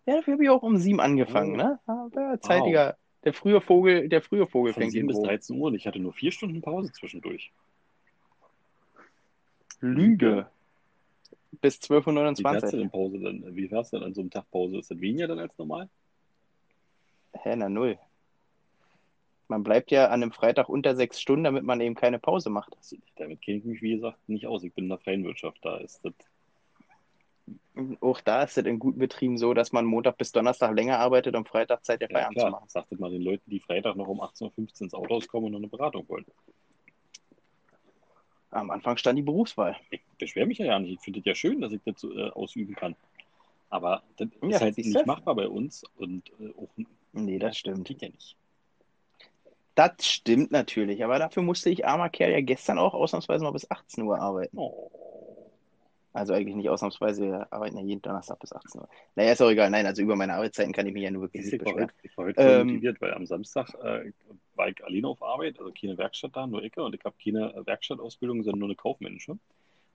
Ja, dafür habe ich auch um 7 angefangen, Oh. ne? Aber zeitiger, der frühe Vogel, der frühe Vogel Von fängt 7 bis irgendwo. 13 Uhr und ich hatte nur vier Stunden Pause zwischendurch. Lüge. Bis 12.29 Wie fährst du Uhr. denn Pause dann? Wie fährst du denn an so einem Tag Pause? Ist das weniger dann als normal? Hä, na null. Man bleibt ja an einem Freitag unter sechs Stunden, damit man eben keine Pause macht. Also, damit kenne ich mich, wie gesagt, nicht aus. Ich bin in der freien Wirtschaft. Da ist das. Auch da ist es in guten Betrieben so, dass man Montag bis Donnerstag länger arbeitet und Freitag Zeit, ja Ja, Feierabend zu machen. Sagt das mal den Leuten, die Freitag noch um 18.15 Uhr ins Auto kommen und noch eine Beratung wollen. Am Anfang stand die Berufswahl. Ich beschwere mich ja ja nicht. Ich finde es ja schön, dass ich das äh, ausüben kann. Aber das Ja, ist halt nicht machbar bei uns und äh, auch Nee, das stimmt. geht ja nicht. Das stimmt natürlich, aber dafür musste ich, armer Kerl, ja gestern auch ausnahmsweise mal bis 18 Uhr arbeiten. Oh. Also eigentlich nicht ausnahmsweise, wir arbeiten ja jeden Donnerstag bis 18 Uhr. Naja, ist auch egal. Nein, also über meine Arbeitszeiten kann ich mich ja nur wirklich Ich nicht beschweren. heute, ich war heute Ähm, motiviert, weil am Samstag äh, war ich alleine auf Arbeit, also keine Werkstatt da, nur Ecke und ich habe keine Werkstattausbildung, sondern nur eine kaufmännische.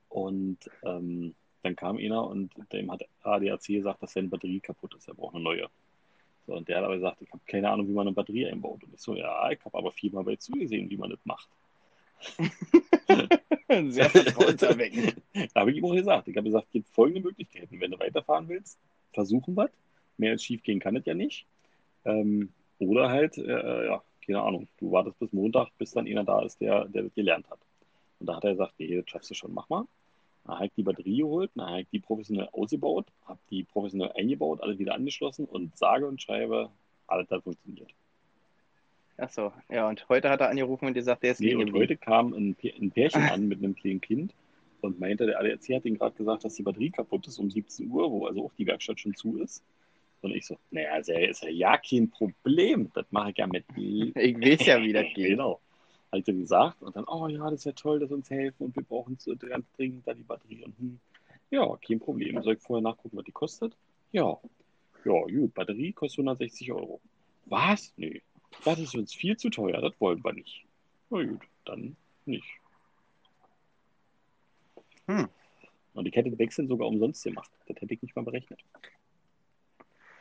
Und ähm, dann kam einer und dem hat ADAC gesagt, dass seine Batterie kaputt ist, er braucht eine neue. So, und der hat aber gesagt, ich habe keine Ahnung, wie man eine Batterie einbaut. Und ich so, ja, ich habe aber viermal bei zugesehen, wie man das macht. Sehr vertrauenserweckend. Da habe ich ihm auch gesagt. Ich habe gesagt, es gibt folgende Möglichkeiten. Wenn du weiterfahren willst, versuchen wir Mehr als schief gehen kann es ja nicht. Ähm, oder halt, äh, ja, keine Ahnung, du wartest bis Montag, bis dann einer da ist, der, der das gelernt hat. Und da hat er gesagt, nee, das schaffst du schon, mach mal. Dann habe ich die Batterie geholt, dann habe ich die professionell ausgebaut, habe die professionell eingebaut, alle wieder angeschlossen und sage und schreibe, alles hat funktioniert. Achso, ja, und heute hat er angerufen und gesagt, der ist Nee, und heute kam ein, ein Pärchen an mit einem kleinen Kind und meinte, der ADAC hat ihnen gerade gesagt, dass die Batterie kaputt ist um 17 Uhr, wo also auch die Werkstatt schon zu ist. Und ich so, naja, also ist ja, ja kein Problem, das mache ich ja mit. Ich weiß ja, wie das geht. Genau. Hat er gesagt und dann, oh ja, das ist ja toll, dass uns helfen und wir brauchen so ganz dringend da die Batterie. Und, hm, ja, kein Problem. Soll ich vorher nachgucken, was die kostet? Ja. Ja, gut, Batterie kostet 160 Euro. Was? Nee. Das ist uns viel zu teuer, das wollen wir nicht. Na gut, dann nicht. Hm. Und ich hätte den Wechsel sogar umsonst gemacht. Das hätte ich nicht mal berechnet.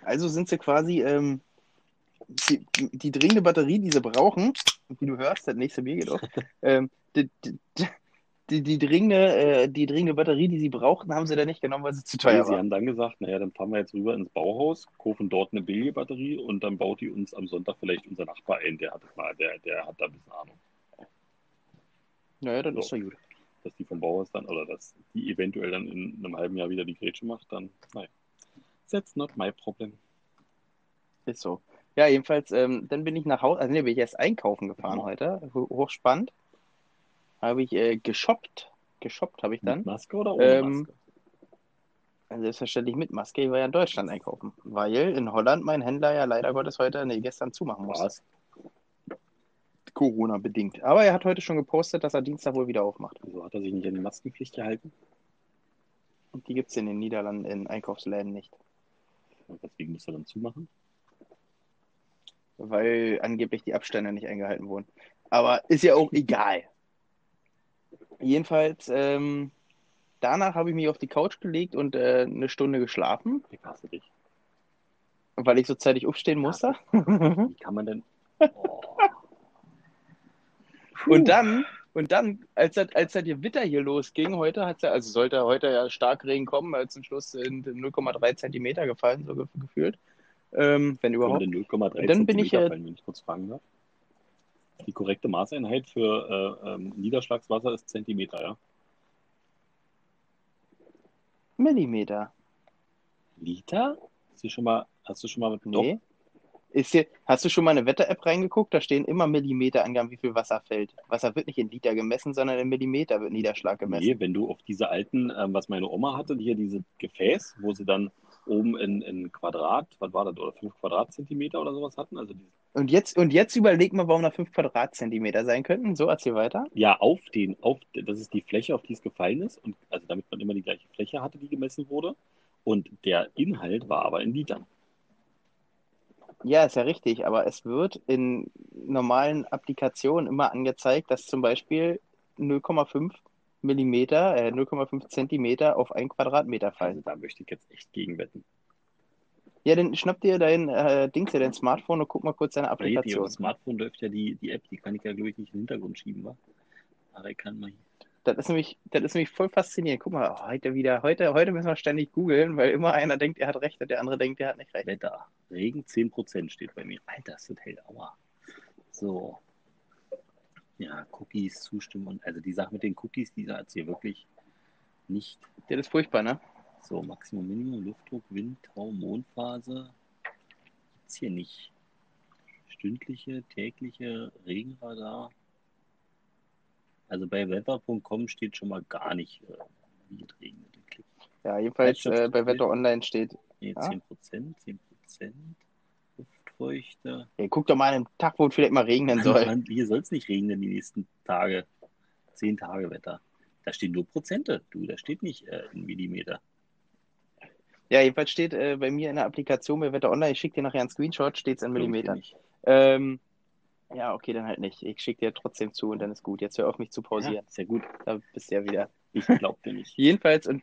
Also sind sie quasi ähm, die, die dringende Batterie, die sie brauchen, wie du hörst, das nächste Bier geht auf, ähm, die, die, die, die, dringende, äh, die dringende Batterie, die sie brauchten, haben sie dann nicht genommen, weil sie zu teuer sie war. haben dann gesagt, naja, dann fahren wir jetzt rüber ins Bauhaus, kaufen dort eine billige Batterie und dann baut die uns am Sonntag vielleicht unser Nachbar ein, der hat, der, der hat da ein bisschen Ahnung. Naja, das So. ist doch gut. Dass die vom Bauhaus dann, oder dass die eventuell dann in einem halben Jahr wieder die Grätsche macht, dann, nein. That's not my problem. Ist so. Ja, jedenfalls, ähm, dann bin ich nach Hause, also nee, bin ich erst einkaufen gefahren Mhm. heute, ho- hochspannend. Habe ich äh, geshoppt. Geshoppt habe ich dann. Mit Maske oder ohne Ähm, Maske? Also Selbstverständlich mit Maske, ich war ja in Deutschland einkaufen, weil in Holland mein Händler ja leider Gottes heute, nee, gestern zumachen musste. Was? Corona-bedingt. Aber er hat heute schon gepostet, dass er Dienstag wohl wieder aufmacht. Wieso hat er sich nicht an die Maskenpflicht gehalten? Und die gibt es in den Niederlanden in Einkaufsläden nicht. Und deswegen muss er dann zumachen? weil angeblich die Abstände nicht eingehalten wurden. Aber ist ja auch egal. Jedenfalls, ähm, danach habe ich mich auf die Couch gelegt und äh, eine Stunde geschlafen, Ich hasse dich. weil ich so zeitig aufstehen musste. Wie kann man denn. Oh. und dann, und dann, als das, als das Gewitter hier losging, heute hat ja, also sollte heute ja stark Regen kommen, als zum Schluss sind 0,3 Zentimeter gefallen, so ge- gefühlt. Ähm, wenn überhaupt. Runde 0,3 Dann bin ich, äh, fallen, wenn ich kurz fragen darf. Die korrekte Maßeinheit für äh, ähm, Niederschlagswasser ist Zentimeter, ja? Millimeter. Liter? Hast du schon mal, hast du schon mal mit Nee. Ist hier, hast du schon mal eine Wetter-App reingeguckt? Da stehen immer Millimeter-Angaben, wie viel Wasser fällt. Wasser wird nicht in Liter gemessen, sondern in Millimeter wird Niederschlag gemessen. Nee, wenn du auf diese alten, ähm, was meine Oma hatte, hier diese Gefäß, wo sie dann oben in, in Quadrat, was war das, oder 5 Quadratzentimeter oder sowas hatten, also Und jetzt, und jetzt überleg mal, warum da 5 Quadratzentimeter sein könnten. So, erzähl weiter. Ja, auf den, auf, das ist die Fläche, auf die es gefallen ist. Und also damit man immer die gleiche Fläche hatte, die gemessen wurde. Und der Inhalt war aber in Litern. Ja, ist ja richtig, aber es wird in normalen Applikationen immer angezeigt, dass zum Beispiel 0,5 Millimeter, äh, 0,5 Zentimeter auf ein Quadratmeter Also fallen. da möchte ich jetzt echt gegen wetten. Ja, dann schnapp dir dein äh, Dings, dein Smartphone und guck mal kurz deine Applikation. auf dem Smartphone läuft ja die, die App, die kann ich ja, glaube ich, nicht in den Hintergrund schieben, wa? Aber ich kann mal hier. Das ist nämlich, das ist nämlich voll faszinierend. Guck mal, heute wieder, heute, heute müssen wir ständig googeln, weil immer einer denkt, er hat recht und der andere denkt, er hat nicht recht. Wetter. Regen 10% steht bei mir. Alter, ist das hell. Aua. So. Ja, Cookies, Zustimmung. Also die Sache mit den Cookies, die hat hier wirklich nicht Das ist furchtbar, ne? so Maximum, Minimum, Luftdruck, Wind, Tau, Mondphase. Gibt's hier nicht. Stündliche, tägliche Regenradar. Also bei wetter.com steht schon mal gar nicht, äh, wie es regnet. Ja, jedenfalls äh, bei Wetter Online steht, Nee, Ja. 10%, 10%. Luftfeuchte. ey, guck doch mal an einem Tag, wo es vielleicht mal regnen soll. Mann, hier soll es nicht regnen die nächsten Tage. Zehn Tage Wetter. Da stehen nur Prozente, du, da steht nicht äh, in Millimeter. Ja, jedenfalls steht äh, bei mir in der Applikation bei Wetter Online, ich schicke dir nachher einen Screenshot, steht es in Millimetern. Ähm, ja, okay, dann halt nicht. Ich schicke dir trotzdem zu und dann ist gut. Jetzt hör auf mich zu Ja, pausieren. ist ja gut. Da bist du ja wieder. Ich glaub dir nicht. Jedenfalls und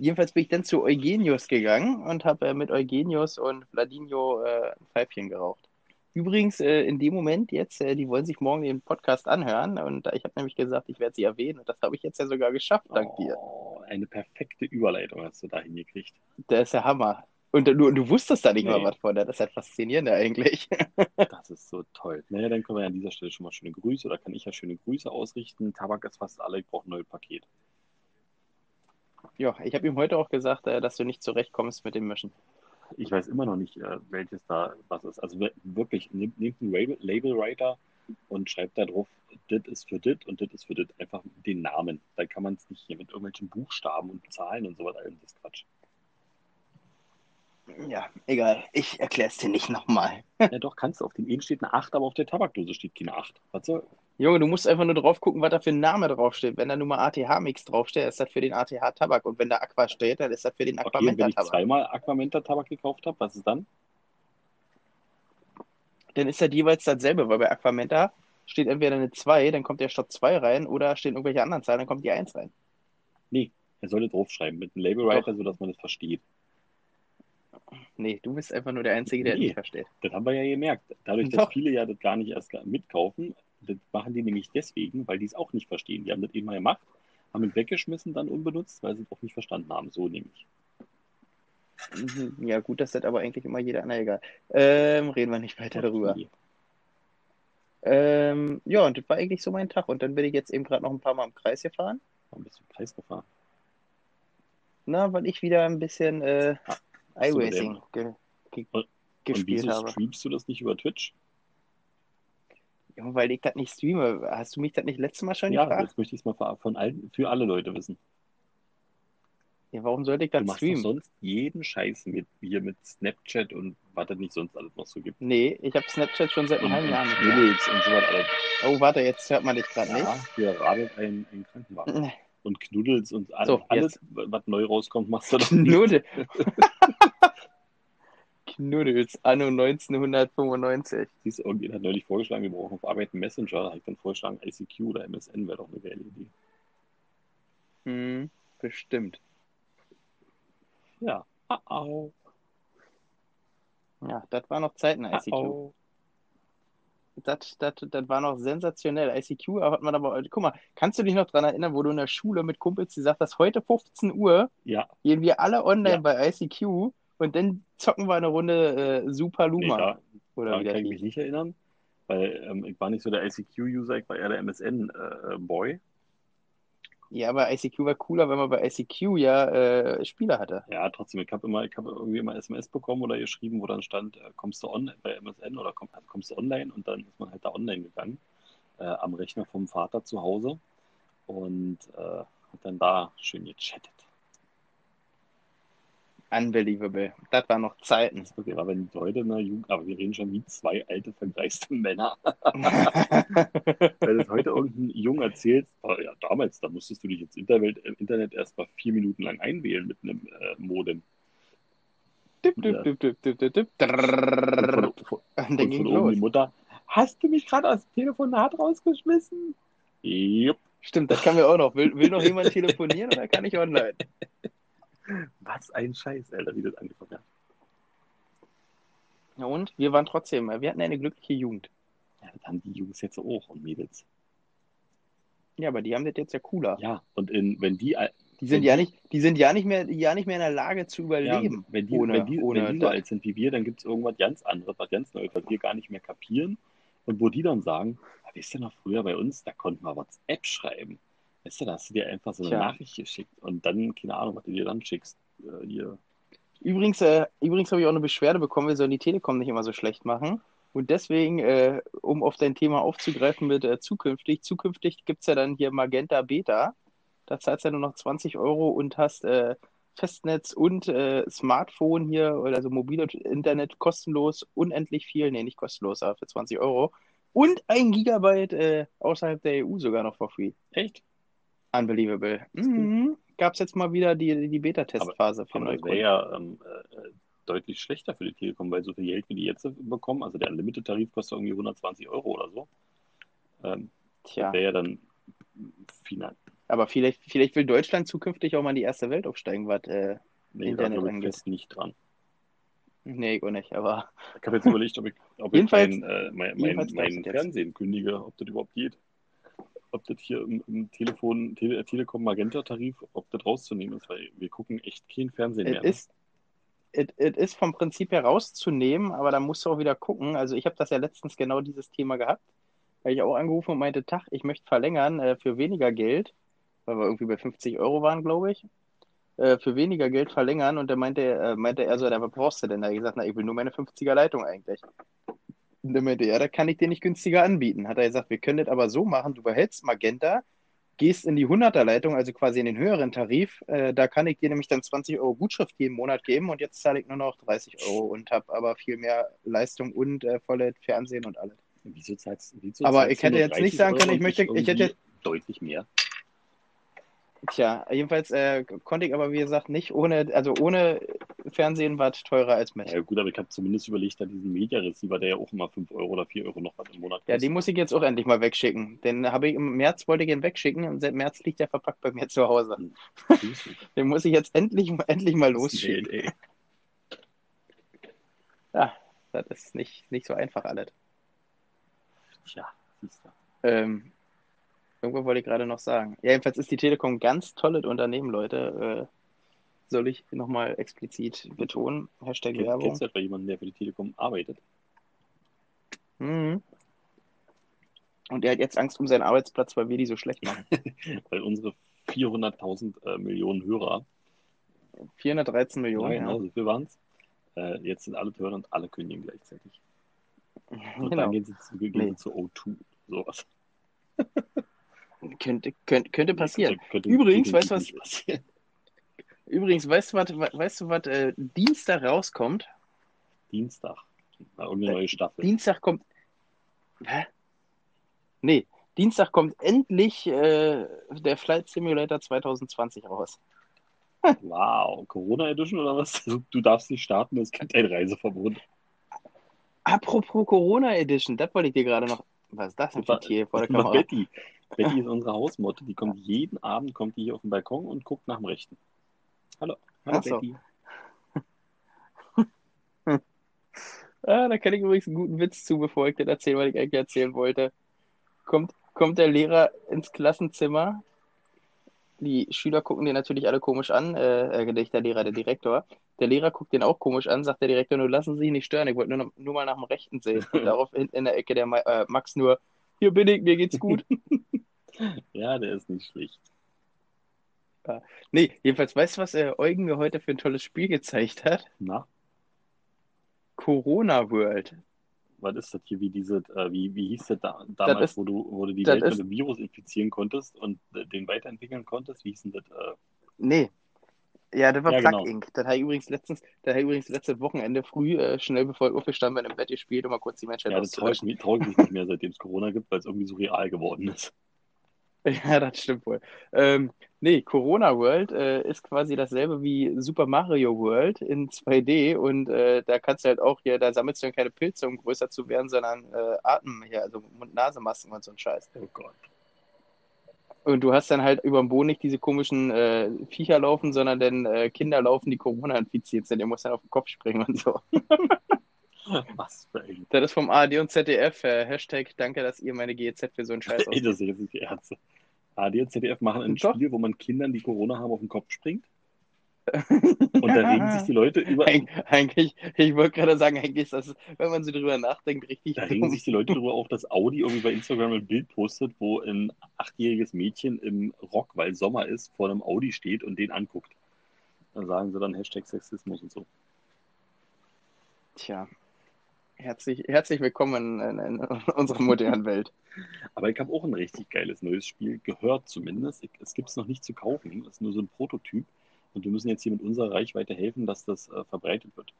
jedenfalls bin ich dann zu Eugenius gegangen und habe äh, mit Eugenius und Vladinho äh, ein Pfeifchen geraucht. Übrigens, äh, in dem Moment jetzt, äh, die wollen sich morgen den Podcast anhören und ich habe nämlich gesagt, ich werde sie erwähnen und das habe ich jetzt ja sogar geschafft, dank dir. Oh, eine perfekte Überleitung hast du da hingekriegt. Der ist ja Hammer. Und du, du wusstest da nicht mal Nee. was von, der. das ist halt faszinierend eigentlich. Das ist so toll. Naja, dann können wir an dieser Stelle schon mal schöne Grüße oder kann ich ja schöne Grüße ausrichten. Tabak ist fast alle, ich brauche ein neues Paket. Ja, ich habe ihm heute auch gesagt, äh, dass du nicht zurechtkommst mit dem Mischen. Ich weiß immer noch nicht, äh, welches da was ist. Also wir- wirklich, nehmt einen Label, Labelwriter und schreibt da drauf, dit ist für dit und dit ist für dit. Einfach den Namen. Dann kann man es nicht hier mit irgendwelchen Buchstaben und Zahlen und so weiter. Das ist Quatsch. Ja, egal. Ich erkläre es dir nicht nochmal. Ja, doch, kannst du. Auf dem Ehen steht eine 8, aber auf der Tabakdose steht keine 8. Was soll? Junge, du musst einfach nur drauf gucken, was da für ein Name draufsteht. Wenn da nur mal ATH-Mix draufsteht, ist das für den ATH-Tabak. Und wenn da Aqua steht, dann ist das für den Okay, und wenn ich Aquamenta-Tabak. zweimal Aquamenta-Tabak gekauft habe, was ist dann? Dann ist das jeweils dasselbe, weil bei Aquamenta steht entweder eine 2, dann kommt der statt 2 rein, oder stehen irgendwelche anderen Zahlen, dann kommt die 1 rein. Er sollte draufschreiben mit einem Labelwriter, sodass man das versteht. Nee, du bist einfach nur der Einzige, der Nee. nicht versteht. Das haben wir ja gemerkt. Dadurch, dass Doch. viele ja das gar nicht erst mitkaufen, das machen die nämlich deswegen, weil die es auch nicht verstehen. Die haben das eben mal gemacht, haben es weggeschmissen, dann unbenutzt, weil sie es auch nicht verstanden haben. So nämlich. Mhm. Ja, gut, das hat aber eigentlich immer jeder. Na egal. Ähm, reden wir nicht weiter darüber. Ähm, ja, und das war eigentlich so mein Tag. Und dann bin ich jetzt eben gerade noch ein paar Mal im Kreis gefahren. Warum bist du im Kreis gefahren? Na, weil ich wieder ein bisschen äh, so, iRacing ge ge Und- Und gespielt wieso habe. streamst du das nicht über Twitch? Ja, weil ich das nicht streame. Hast du mich das nicht letztes Mal schon Ja, gefragt? jetzt möchte ich es mal für, von allen, für alle Leute wissen. Ja, warum sollte ich Du das doch streamen? sonst jeden Scheiß mit, hier mit Snapchat und was es nicht sonst alles noch so gibt. Nee, ich habe Snapchat schon seit einem halben Jahr nicht mehr. Und so was alles. Oh, warte, jetzt hört man dich gerade Ja, hier radelt ein, ein Krankenwagen. Und Knuddels und alles, So, alles, was neu rauskommt, machst du doch nicht. Knuddel. Knuddels, anno 1995. Siehst du, irgendjemand hat neulich vorgeschlagen, wir brauchen auf Arbeit einen Messenger. Da habe ich dann vorgeschlagen, ICQ oder MSN wäre doch eine geile Idee. Hm, bestimmt. Ja. Ah, au. Ja, das war noch Zeiten, Ah, ICQ. au. Das, das, das war noch sensationell. ICQ hat man aber, guck mal, kannst du dich noch dran erinnern, wo du in der Schule mit Kumpels gesagt hast, heute 15 Uhr Ja, gehen wir alle online Ja. bei ICQ und dann zocken wir eine Runde äh, Super nee, Luma. da, oder daran wie das kann ich mich nicht erinnern, weil ähm, ich war nicht so der ICQ-User, ich war eher der MSN-Boy. Ja, aber ICQ war cooler, wenn man bei ICQ ja äh, Spieler hatte. Ja, trotzdem, ich habe immer, ich habe irgendwie immer SMS bekommen oder geschrieben, wo dann stand, äh, kommst du on bei MSN oder komm, kommst du online und dann ist man halt da online gegangen, äh, am Rechner vom Vater zu Hause und äh, hat dann da schön gechattet. Unbelievable. Das waren noch Zeiten. Das war wenn heute in der Jugend, aber wir reden schon wie zwei alte, vergleichste Männer. wenn du heute irgendein Jung erzählst, oh ja, damals, da musstest du dich ins Internet, im Internet erst mal vier Minuten lang einwählen mit einem äh, Modem. Dip, dip, dip, dip, dip, dip, dip. Drrrr. Und von, ging von oben die Mutter, hast du mich gerade aus dem Telefonat rausgeschmissen? Jupp. Stimmt, das kann mir auch noch. Will, will noch jemand telefonieren oder kann ich online? Was ein Scheiß, Alter, wie das angefangen hat. Ja, und wir waren trotzdem, wir hatten eine glückliche Jugend. Ja, das haben die Jungs jetzt auch und Mädels. Ja, aber die haben das jetzt ja cooler. Ja, und in, wenn die, Die sind ja nicht, die sind ja nicht mehr, ja nicht mehr in der Lage zu ja, überleben. wenn die, ohne, wenn die, ohne wenn die so alt sind wie wir, dann gibt es irgendwas ganz anderes, was ganz Neues, was wir gar nicht mehr kapieren. Und wo die dann sagen, "Ah, wisst ihr noch, früher bei uns, da konnten wir WhatsApp schreiben. Weißt du, da hast du dir einfach so eine Tja. Nachricht geschickt und dann, keine Ahnung, was du dir dann schickst. Äh, hier. Übrigens, äh, übrigens habe ich auch eine Beschwerde bekommen, wir sollen die Telekom nicht immer so schlecht machen. Und deswegen, äh, um auf dein Thema aufzugreifen mit äh, zukünftig, zukünftig gibt es ja dann hier Magenta Beta. Da zahlst du ja nur noch 20 Euro und hast äh, Festnetz und äh, Smartphone hier, oder also mobiles Internet kostenlos, unendlich viel, nee, nicht kostenlos, aber für 20 Euro. Und ein Gigabyte äh, außerhalb der EU sogar noch for free. Echt? Unbelievable. Mhm. Gab es jetzt mal wieder die, die Beta-Testphase für Aber das wäre ja ähm, äh, deutlich schlechter für die Telekom, weil so viel Geld, wie die jetzt bekommen, also der Unlimited-Tarif kostet irgendwie 120 Euro oder so. Ähm, Tja. Wäre ja dann final. Aber vielleicht, vielleicht will Deutschland zukünftig auch mal in die erste Welt aufsteigen, was äh, Nee, Internet angeht. fest nicht dran. nee, ich auch nicht, aber Ich habe jetzt überlegt, ob ich, ob ich mein, äh, mein, mein, mein. Fernsehen kündige, ob das überhaupt geht. Ob das hier im, im Telefon, Tele, Telekom Magenta-Tarif, ob das rauszunehmen ist, weil wir gucken echt kein Fernsehen es mehr. ne? ist, es es ist vom Prinzip her rauszunehmen, aber da musst du auch wieder gucken. Also ich habe das ja letztens genau dieses Thema gehabt, weil ich auch angerufen und meinte, Tag, ich möchte verlängern äh, für weniger Geld, weil wir irgendwie bei 50 Euro waren, glaube ich, äh, für weniger Geld verlängern und dann meinte, äh, meinte er so, "Na, was brauchst du denn? Da habe ich gesagt, na, ich will nur meine 50er Leitung eigentlich. Er, ja, da kann ich dir nicht günstiger anbieten. Hat er gesagt, wir können das aber so machen, du behältst Magenta, gehst in die 100er Leitung, also quasi in den höheren Tarif, äh, da kann ich dir nämlich dann 20 Euro Gutschrift jeden Monat geben und jetzt zahle ich nur noch 30 Euro und habe aber viel mehr Leistung und äh, volle Fernsehen und alles. Wieso zahlst, wieso Aber zahlst ich hätte jetzt nicht 30 sagen können, ich möchte- ich hätte- deutlich mehr. Tja, jedenfalls äh, konnte ich aber, wie gesagt, nicht ohne, also ohne Fernsehen war teurer als mit. Ja gut, aber ich habe zumindest überlegt, da diesen Media-Receiver, der ja auch immer 5 Euro oder 4 Euro noch was im Monat Ja, kostet. den muss ich jetzt auch endlich mal wegschicken. Den habe ich im März wollte ich ihn wegschicken und seit März liegt er verpackt bei mir zu Hause. Dich. Den muss ich jetzt endlich, endlich mal losschicken. Geld, ey. Ja, das ist nicht, nicht so einfach alles. Tja, siehst du. Ähm, irgendwo wollte ich gerade noch sagen. Ja, jedenfalls ist die Telekom ein ganz tolles Unternehmen, Leute. Äh, soll ich nochmal explizit betonen? Hashtag Kenn- Werbung. Kennst du etwa jemanden, der für die Telekom arbeitet? Mhm. Und er hat jetzt Angst um seinen Arbeitsplatz, weil wir die so schlecht machen. Weil unsere 400.000 äh, Millionen Hörer, 413 Millionen. ja, genau, so viel waren es, äh, jetzt sind alle Hörer und alle kündigen gleichzeitig. Ja. Und Genau. dann gehen sie zu, gehen Nee. zu O2. Sowas. Könnte, könnte, könnte passieren. Könnte, Übrigens, weißt du was- passieren. Übrigens, weißt du, was, weißt du, was äh, Dienstag rauskommt? Dienstag. Irgendeine neue Staffel. Dienstag kommt. Hä? Nee, Dienstag kommt endlich äh, der Flight Simulator 2020 raus. Wow, Corona Edition oder was? Du, du darfst nicht starten, es gibt ein Reiseverbot. Apropos Corona Edition, das wollte ich dir gerade noch. Was ist das denn für ein Tier vor der Kamera? Betty. Betty ist unsere Hausmotte, die kommt jeden Abend kommt die hier auf den Balkon und guckt nach dem Rechten. Hallo, hallo so. Betty. Ah, da kann ich übrigens einen guten Witz zu, bevor ich das erzähle, weil ich eigentlich erzählen wollte. Kommt, kommt der Lehrer ins Klassenzimmer. Die Schüler gucken den natürlich alle komisch an. Äh, äh, nicht der Lehrer, der Direktor. Der Lehrer guckt den auch komisch an, sagt der Direktor, nur lassen Sie sich nicht stören, ich wollte nur, nur mal nach dem Rechten sehen. Und darauf hinten in der Ecke der Ma äh, Max nur, hier bin ich, mir geht's gut. Ja, der ist nicht schlecht. Nee, jedenfalls, weißt du, was äh, Eugen mir heute für ein tolles Spiel gezeigt hat? Na, Corona World. was ist das hier, wie diese, äh, wie, wie hieß das da, damals, ist- wo du, wo du die das Welt mit ist- einem Virus infizieren konntest und äh, den weiterentwickeln konntest? Wie hieß denn das? Äh, Nee. Ja, das war Ja, Plug genau. Inc. Das habe ich übrigens letztens, das habe ich übrigens letztes Wochenende früh, äh, schnell bevor ich aufgestanden bin, im Bett gespielt, um mal kurz die Menschheit ja, das traue auszulöschen. mich- trau ich mich nicht mehr, seitdem es Corona gibt, weil es irgendwie so real geworden ist. Ja, das stimmt wohl. Ähm, nee, Corona World äh, ist quasi dasselbe wie Super Mario World in 2D und äh, da kannst du halt auch hier, da sammelst du dann keine Pilze, um größer zu werden, sondern äh, Atem hier, also Mund-Nase-Masken und so ein Scheiß. Oh Gott. Und du hast dann halt über dem Boden nicht diese komischen äh, Viecher laufen, sondern dann äh, Kinder laufen, die Corona infiziert sind. Ihr musst dann auf den Kopf springen und so. Was für ein. Das ist vom ARD und ZDF. Äh, Hashtag danke, dass ihr meine GEZ für so einen Scheiß Ey, das ist jetzt nicht die Ärzte. AD und ZDF machen ein Doch. Spiel, wo man Kindern, die Corona haben, auf den Kopf springt. Und da regen sich die Leute über. Eig eigentlich, ich wollte gerade sagen, eigentlich ist das, wenn man so drüber nachdenkt, richtig Da regen dumm. sich die Leute darüber auf, dass Audi irgendwie bei Instagram ein Bild postet, wo ein achtjähriges Mädchen im Rock, weil Sommer ist, vor einem Audi steht und den anguckt. Dann sagen sie dann Hashtag Sexismus und so. Tja, herzlich, herzlich willkommen in, in, unserer modernen Welt. Aber ich habe auch ein richtig geiles neues Spiel gehört zumindest. Ich, es gibt es noch nicht zu kaufen. Es ist nur so ein Prototyp. Und wir müssen jetzt hier mit unserer Reichweite helfen, dass das äh, verbreitet wird.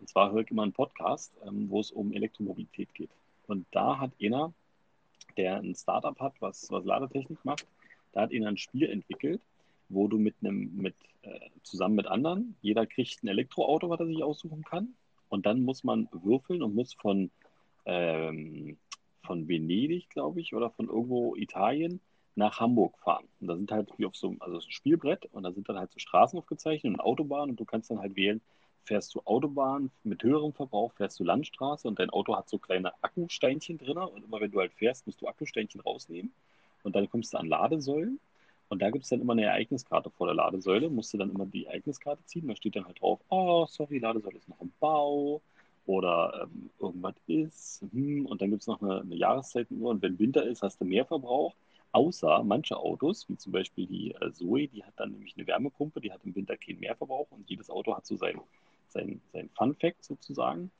Und zwar höre ich immer einen Podcast, ähm, wo es um Elektromobilität geht. Und da hat einer, der ein Startup hat, was, was Ladetechnik macht, da hat einer ein Spiel entwickelt, wo du mit einem, mit, äh, zusammen mit anderen, jeder kriegt ein Elektroauto, was er sich aussuchen kann. Und dann muss man würfeln und muss von, ähm, von Venedig, glaube ich, oder von irgendwo Italien nach Hamburg fahren. Und da sind halt wie auf so einem, also so ein Spielbrett und da sind dann halt so Straßen aufgezeichnet und Autobahnen und du kannst dann halt wählen, fährst du Autobahn mit höherem Verbrauch, fährst du Landstraße und dein Auto hat so kleine Akkusteinchen drin und immer wenn du halt fährst, musst du Akkusteinchen rausnehmen und dann kommst du an Ladesäulen und da gibt es dann immer eine Ereigniskarte vor der Ladesäule, musst du dann immer die Ereigniskarte ziehen, da steht dann halt drauf, oh, sorry, Ladesäule ist noch im Bau oder ähm, irgendwas ist hm, und dann gibt es noch eine, eine Jahreszeitenuhr. Und wenn Winter ist, hast du mehr Verbrauch, außer manche Autos, wie zum Beispiel die äh, Zoe, die hat dann nämlich eine Wärmepumpe, die hat im Winter keinen Mehrverbrauch. Und jedes Auto hat so sein, sein, sein Fun-Fact sozusagen.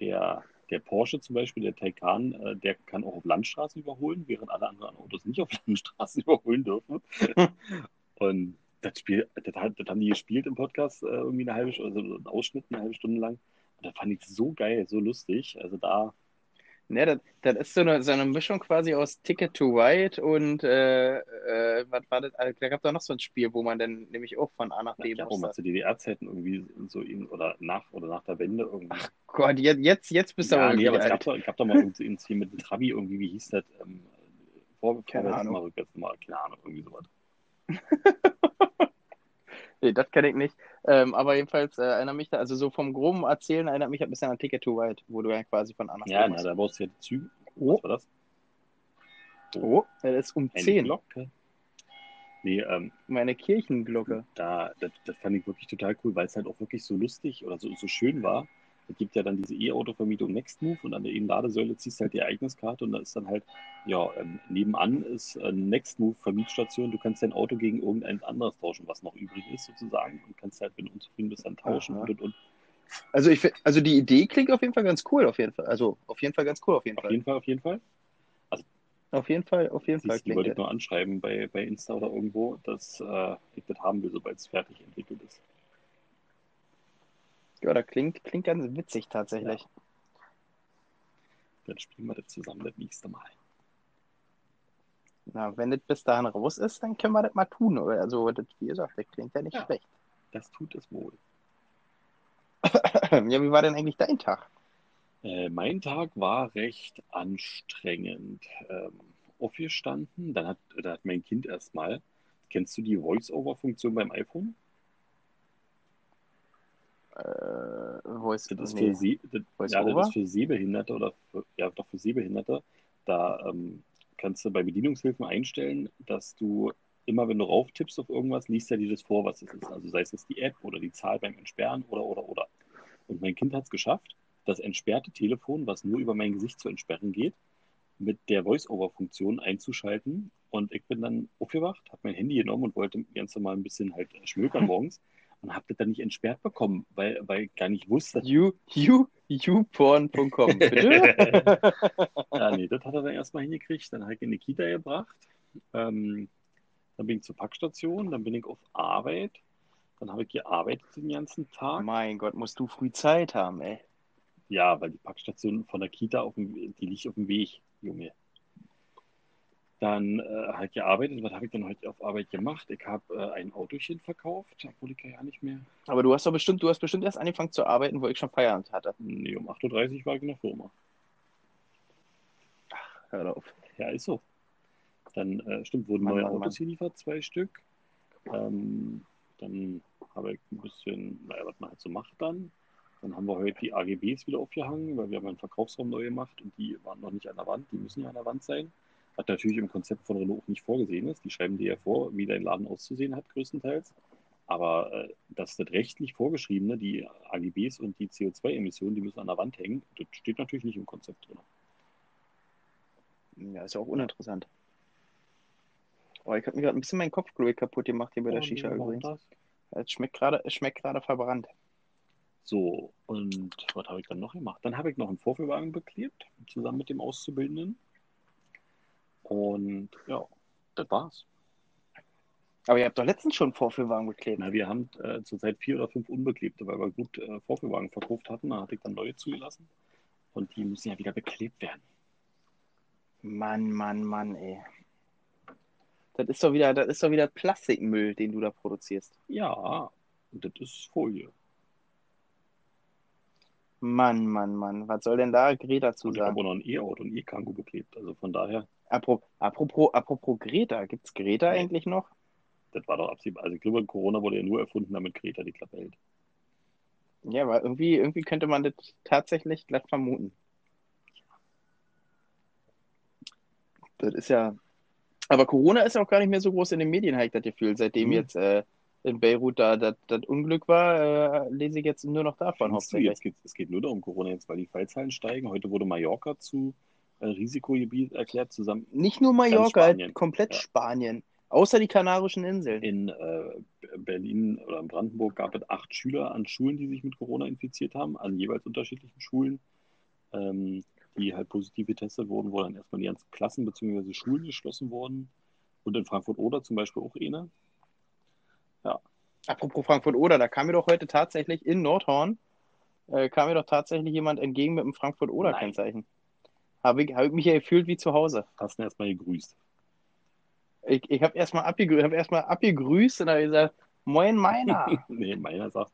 Der, der Porsche zum Beispiel, der Taycan, äh, der kann auch auf Landstraßen überholen, während alle anderen Autos nicht auf Landstraßen überholen dürfen. Und das Spiel, das, das haben die gespielt im Podcast äh, irgendwie eine halbe Stunde, also einen Ausschnitt eine halbe Stunde lang. Und das fand ich so geil, so lustig. Also da, Ne, das, das ist so eine, so eine Mischung quasi aus Ticket to Ride und äh, äh, was war das? Also, Da gab es doch noch so ein Spiel, wo man dann nämlich auch von A nach B ja, musste. mal zu DDR-Zeiten irgendwie so in, oder nach oder nach der Wende irgendwie. Gott, jetzt, jetzt, jetzt bist du Ja, aber nee, aber es gab doch, ich gab doch mal irgendwie hier mit Trabi irgendwie, wie hieß das? Ähm, vor, Keine Ahnung. mal rückwärts mal, keine Ahnung, irgendwie sowas. Nee, das kenne ich nicht. Ähm, aber jedenfalls äh, erinnert mich da, also so vom groben Erzählen erinnert mich ein bisschen an Ticket to Ride, wo du ja quasi von A nach B Ja, na, da brauchst du ja die Züge. Oh, Was war das? oh, das ist um Eine 10. Glocke. Nee, ähm, Meine Kirchenglocke. da, das, das fand ich wirklich total cool, weil es halt auch wirklich so lustig oder so, so schön war. Es gibt ja dann diese E-Auto-Vermietung Nextmove und an der einen Ladesäule ziehst du halt die Ereigniskarte und da ist dann halt, ja, ähm, nebenan ist eine Nextmove-Vermietstation. Du kannst dein Auto gegen irgendein anderes tauschen, was noch übrig ist sozusagen und kannst halt, wenn du unzufrieden bist, dann tauschen Aha. und und und. Also ich also die Idee klingt auf jeden Fall ganz cool, auf jeden Fall. Also auf jeden Fall ganz cool, auf jeden Auf Fall. jeden Fall, auf jeden Fall. Auf jeden Fall, auf jeden Fall die wollte ich nur anschreiben bei, bei Insta oder irgendwo, dass äh, ich das haben will, sobald es fertig entwickelt ist. Ja, das klingt, klingt ganz witzig tatsächlich. Dann spielen wir das zusammen das nächste Mal. Na, wenn das bis dahin raus ist, dann können wir das mal tun. oder? Also, das, wie gesagt, das klingt ja nicht Ja. schlecht. Das tut es wohl. Ja, wie war denn eigentlich dein Tag? Äh, mein Tag war recht anstrengend. Ähm, aufgestanden, dann hat, da hat mein Kind erstmal, kennst du die Voice-Over-Funktion beim iPhone? Äh, Voice, Das ist, nee. für, Se das, Voice ja, over? das ist für Sehbehinderte oder für, ja, doch für Sehbehinderte. Da ähm, kannst du bei Bedienungshilfen einstellen, dass du immer, wenn du rauf tippst auf irgendwas, liest dir das vor, was es ist. Also sei es jetzt die App oder die Zahl beim Entsperren oder, oder, oder. Und mein Kind hat es geschafft, das entsperrte Telefon, was nur über mein Gesicht zu entsperren geht, mit der Voice-Over-Funktion einzuschalten Und ich bin dann aufgewacht, habe mein Handy genommen und wollte ganz normal ein bisschen halt schmökern morgens und habe das dann nicht entsperrt bekommen, weil, weil ich gar nicht wusste. You, you, youporn.com, bitte? ja, nee, das hat er dann erstmal hingekriegt. Dann habe ich in die Kita gebracht. Ähm, dann bin ich zur Packstation, dann bin ich auf Arbeit. Dann habe ich gearbeitet den ganzen Tag. mein Gott, musst du früh Zeit haben, ey. Ja, weil die Packstation von der Kita, auf dem, die liegt auf dem Weg, Junge. Dann äh, ich gearbeitet. Was habe ich dann heute auf Arbeit gemacht? Ich habe äh, ein Autochen verkauft, obwohl ich ja nicht mehr. Aber du hast doch bestimmt, du hast bestimmt erst angefangen zu arbeiten, wo ich schon Feierabend hatte. Nee, um 8.30 Uhr war ich in der Firma. Hör auf. Ja, ist so. Dann, äh, stimmt, wurden Mann, neue Mann, Autos geliefert, zwei Stück. Ähm, dann habe ich ein bisschen, naja, was man halt so macht dann. Dann haben wir heute die AGBs wieder aufgehangen, weil wir haben einen Verkaufsraum neu gemacht und die waren noch nicht an der Wand, die müssen ja an der Wand sein. Was natürlich im Konzept von Renault auch nicht vorgesehen ist. Die schreiben dir ja vor, wie dein Laden auszusehen hat, größtenteils. Aber äh, dass das rechtlich vorgeschriebene, die AGBs und die CO2-Emissionen, die müssen an der Wand hängen, das steht natürlich nicht im Konzept drin. Ja, ist ja auch uninteressant. Oh, ich habe mir gerade ein bisschen meinen Kopf, glaube ich, kaputt gemacht hier bei der Oh, Shisha nee, warum übrigens. das? Es schmeckt gerade, es schmeckt gerade verbrannt. So, und was habe ich dann noch gemacht? Dann habe ich noch einen Vorführwagen beklebt, zusammen mit dem Auszubildenden. Und ja, das war's. Aber ihr habt doch letztens schon Vorführwagen geklebt. Na, wir haben äh, zurzeit vier oder fünf Unbeklebte, weil wir gut äh, Vorführwagen verkauft hatten. Da hatte ich dann neue zugelassen. Und die müssen ja wieder beklebt werden. Mann, Mann, Mann, ey. Das ist doch wieder, das ist doch wieder Plastikmüll, den du da produzierst. Ja, und das ist Folie. Mann, Mann, Mann. Was soll denn da Greta zu Und ich habe sagen? auch noch ein E-Auto und E-Kangoo beklebt. Also von daher, Apropos, apropos, apropos Greta, gibt's Greta Nee. eigentlich noch? das war doch absehbar. Also ich glaube, Corona wurde ja nur erfunden, damit Greta die Klappe hält. Ja, aber irgendwie, irgendwie könnte man das tatsächlich glatt vermuten. Das ist ja. Aber Corona ist ja auch gar nicht mehr so groß in den Medien, habe ich das Gefühl. Seitdem Mhm. jetzt äh, in Beirut da das, Unglück war, äh, lese ich jetzt nur noch davon hauptsächlich. jetzt geht, es geht nur darum Corona jetzt, weil die Fallzahlen steigen. Heute wurde Mallorca zu äh, Risikogebiet erklärt, zusammen Nicht nur Mallorca, Spanien. komplett Ja. Spanien. Außer die Kanarischen Inseln. in äh, Berlin oder in Brandenburg gab es acht Schüler an Schulen, die sich mit Corona infiziert haben, an jeweils unterschiedlichen Schulen, ähm, die halt positiv getestet wurden, wo dann erstmal die ganzen Klassen bzw. Schulen geschlossen wurden. Und in Frankfurt-Oder zum Beispiel auch eine. Apropos Frankfurt-Oder, da kam mir doch heute tatsächlich in Nordhorn, äh, kam mir doch tatsächlich jemand entgegen mit einem Frankfurt-Oder-Kennzeichen. Habe ich, hab ich mich ja gefühlt wie zu Hause. Hast du erstmal gegrüßt. Ich, ich habe erstmal abgegrü hab erst abgegrüßt und habe gesagt, Moin Meiner, nee, meiner sagt,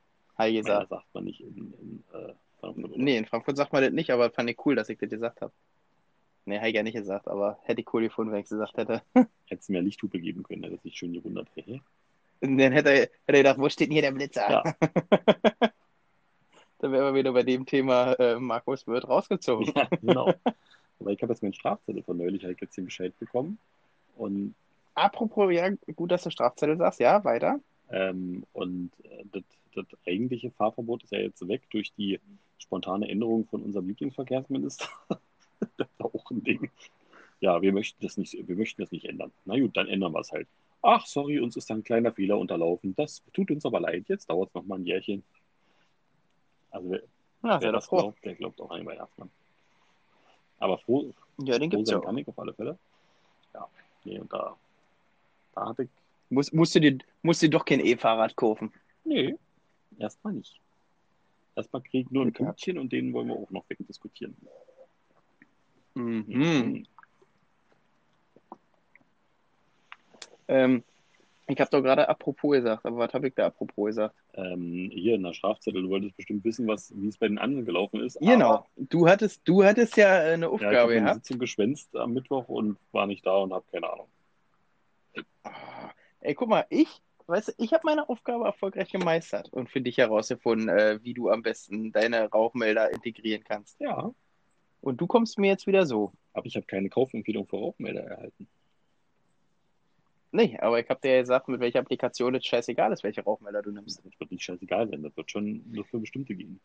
ich meiner sagt man nicht in, in äh, Frankfurt-Oder. Nee, in Frankfurt sagt man das nicht, aber fand ich cool, dass ich das gesagt habe. Nee, habe ich ja nicht gesagt, aber hätte ich cool gefunden, wenn ich es gesagt hätte. Hättest du mir Lichthupe geben können, hätte sich schön gewundert. Hä? Und dann hätte er, hätte er gedacht, wo steht denn hier der Blitzer? Ja. Dann wären wir wieder bei dem Thema, äh, Markus wird rausgezogen. Ja, genau. Aber ich habe jetzt meinen Strafzettel von neulich, habe ich jetzt den Bescheid bekommen. Und Apropos, ja, gut, dass du Strafzettel sagst, ja, weiter. Ähm, und äh, das, das eigentliche Fahrverbot ist ja jetzt weg durch die spontane Änderung von unserem Lieblingsverkehrsminister. das war auch ein Ding. Ja, wir möchten das nicht, wir möchten das nicht ändern. Na gut, dann ändern wir es halt. Ach, sorry, uns ist da ein kleiner Fehler unterlaufen. Das tut uns aber leid. Jetzt dauert es nochmal ein Jährchen. Also wer, Ja, wer das froh. glaubt, der glaubt auch einmal erstmal. Aber froh, Ja, den froh gibt's ja sein auch. kann ich auf alle Fälle. Ja, nee, und da, da hatte ich Muss, musst, du dir, musst du doch kein E-Fahrrad kaufen. Nee, erstmal nicht. Erstmal krieg nur ein. Pünktchen und den wollen wir auch noch wegdiskutieren. Mhm. Ähm, ich habe doch gerade apropos gesagt, aber was habe ich da apropos gesagt? Ähm, hier in der Strafzettel, du wolltest bestimmt wissen, was, wie es bei den anderen gelaufen ist. Genau, du hattest, du hattest ja äh, eine ja, ich habe Aufgabe gehabt. Sitzung geschwänzt am Mittwoch und war nicht da und habe keine Ahnung. Ah, Ey, guck mal, ich, weißt du, ich habe meine Aufgabe erfolgreich gemeistert und für dich herausgefunden, äh, wie du am besten deine Rauchmelder integrieren kannst. Ja, Und du kommst mir jetzt wieder so. aber ich habe keine Kaufempfehlung für Rauchmelder erhalten. Nee, aber ich habe dir ja gesagt, mit welcher Applikation es scheißegal ist, welche Rauchmelder du nimmst. Das wird nicht scheißegal sein, das wird schon nur für bestimmte gehen.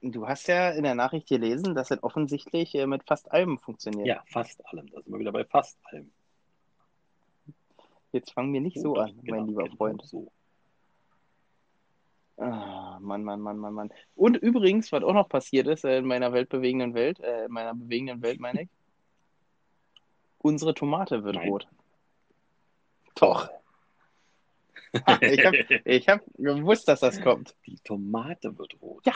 Du hast ja in der Nachricht gelesen, dass es offensichtlich äh, mit fast allem funktioniert. Ja, fast allem. Da sind wir wieder bei fast allem. Jetzt fangen wir nicht so Doch, an, genau, mein lieber genau Freund. So. Ah, Mann, Mann, Mann, Mann, Mann. Und übrigens, was auch noch passiert ist äh, in meiner weltbewegenden Welt, äh, in meiner bewegenden Welt, meine ich, unsere Tomate wird Nein. rot. Doch. ich habe ich hab gewusst, dass das kommt. Die Tomate wird rot. Ja.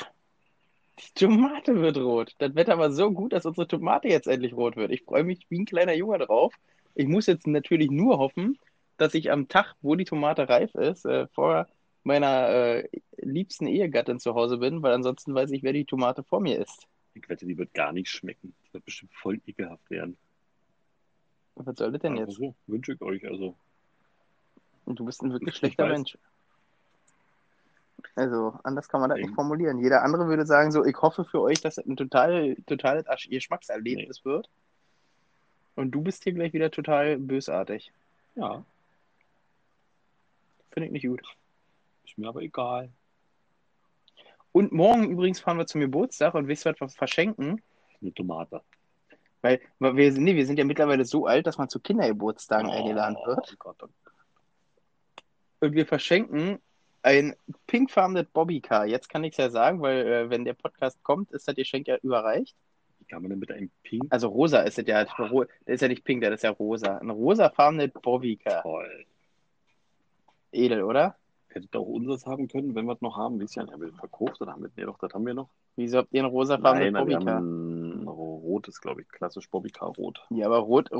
Die Tomate wird rot. Das Wetter war so gut, dass unsere Tomate jetzt endlich rot wird. Ich freue mich wie ein kleiner Junge drauf. Ich muss jetzt natürlich nur hoffen, dass ich am Tag, wo die Tomate reif ist, äh, vor meiner äh, liebsten Ehegattin zu Hause bin, weil ansonsten weiß ich, wer die Tomate vor mir ist. Ich wette, die wird gar nicht schmecken. Die wird bestimmt voll ekelhaft werden. Was soll das denn jetzt? so wünsche ich euch. Also, Und du bist ein wirklich Ich schlechter weiß. Mensch. Also, anders kann man das nicht Eben. formulieren. Jeder andere würde sagen, so, ich hoffe für euch, dass das ein total, totales Geschmackserlebnis wird. Und du bist hier gleich wieder total bösartig. ja, Finde ich nicht gut. ist mir aber egal. Und morgen übrigens fahren wir zum Geburtstag und wisst ihr, was verschenken? Eine Tomate. Weil, weil wir, sind- nee, wir sind ja mittlerweile so alt, dass man zu Kindergeburtstagen Oh, eingeladen wird. Gott, oh Und wir verschenken ein pinkfarbenes Bobbycar. Jetzt kann ich es ja sagen, weil äh, wenn der Podcast kommt, ist das Geschenk ja überreicht. Wie kann man denn mit einem Pink Also rosa ist es ja. ro- Das ist ja nicht pink, das ist ja rosa. Ein rosafarbenes Bobbycar. toll? Edel, oder? Hättet ihr auch unseres haben können, wenn wir es noch haben. Wisst ihr, haben wir verkauft oder haben wir, nee, doch, das haben wir noch. Wieso habt ihr ein rosafarbenes Bobbycar? Ein rotes, glaube ich, klassisch Bobbycar rot. Ja, aber rot,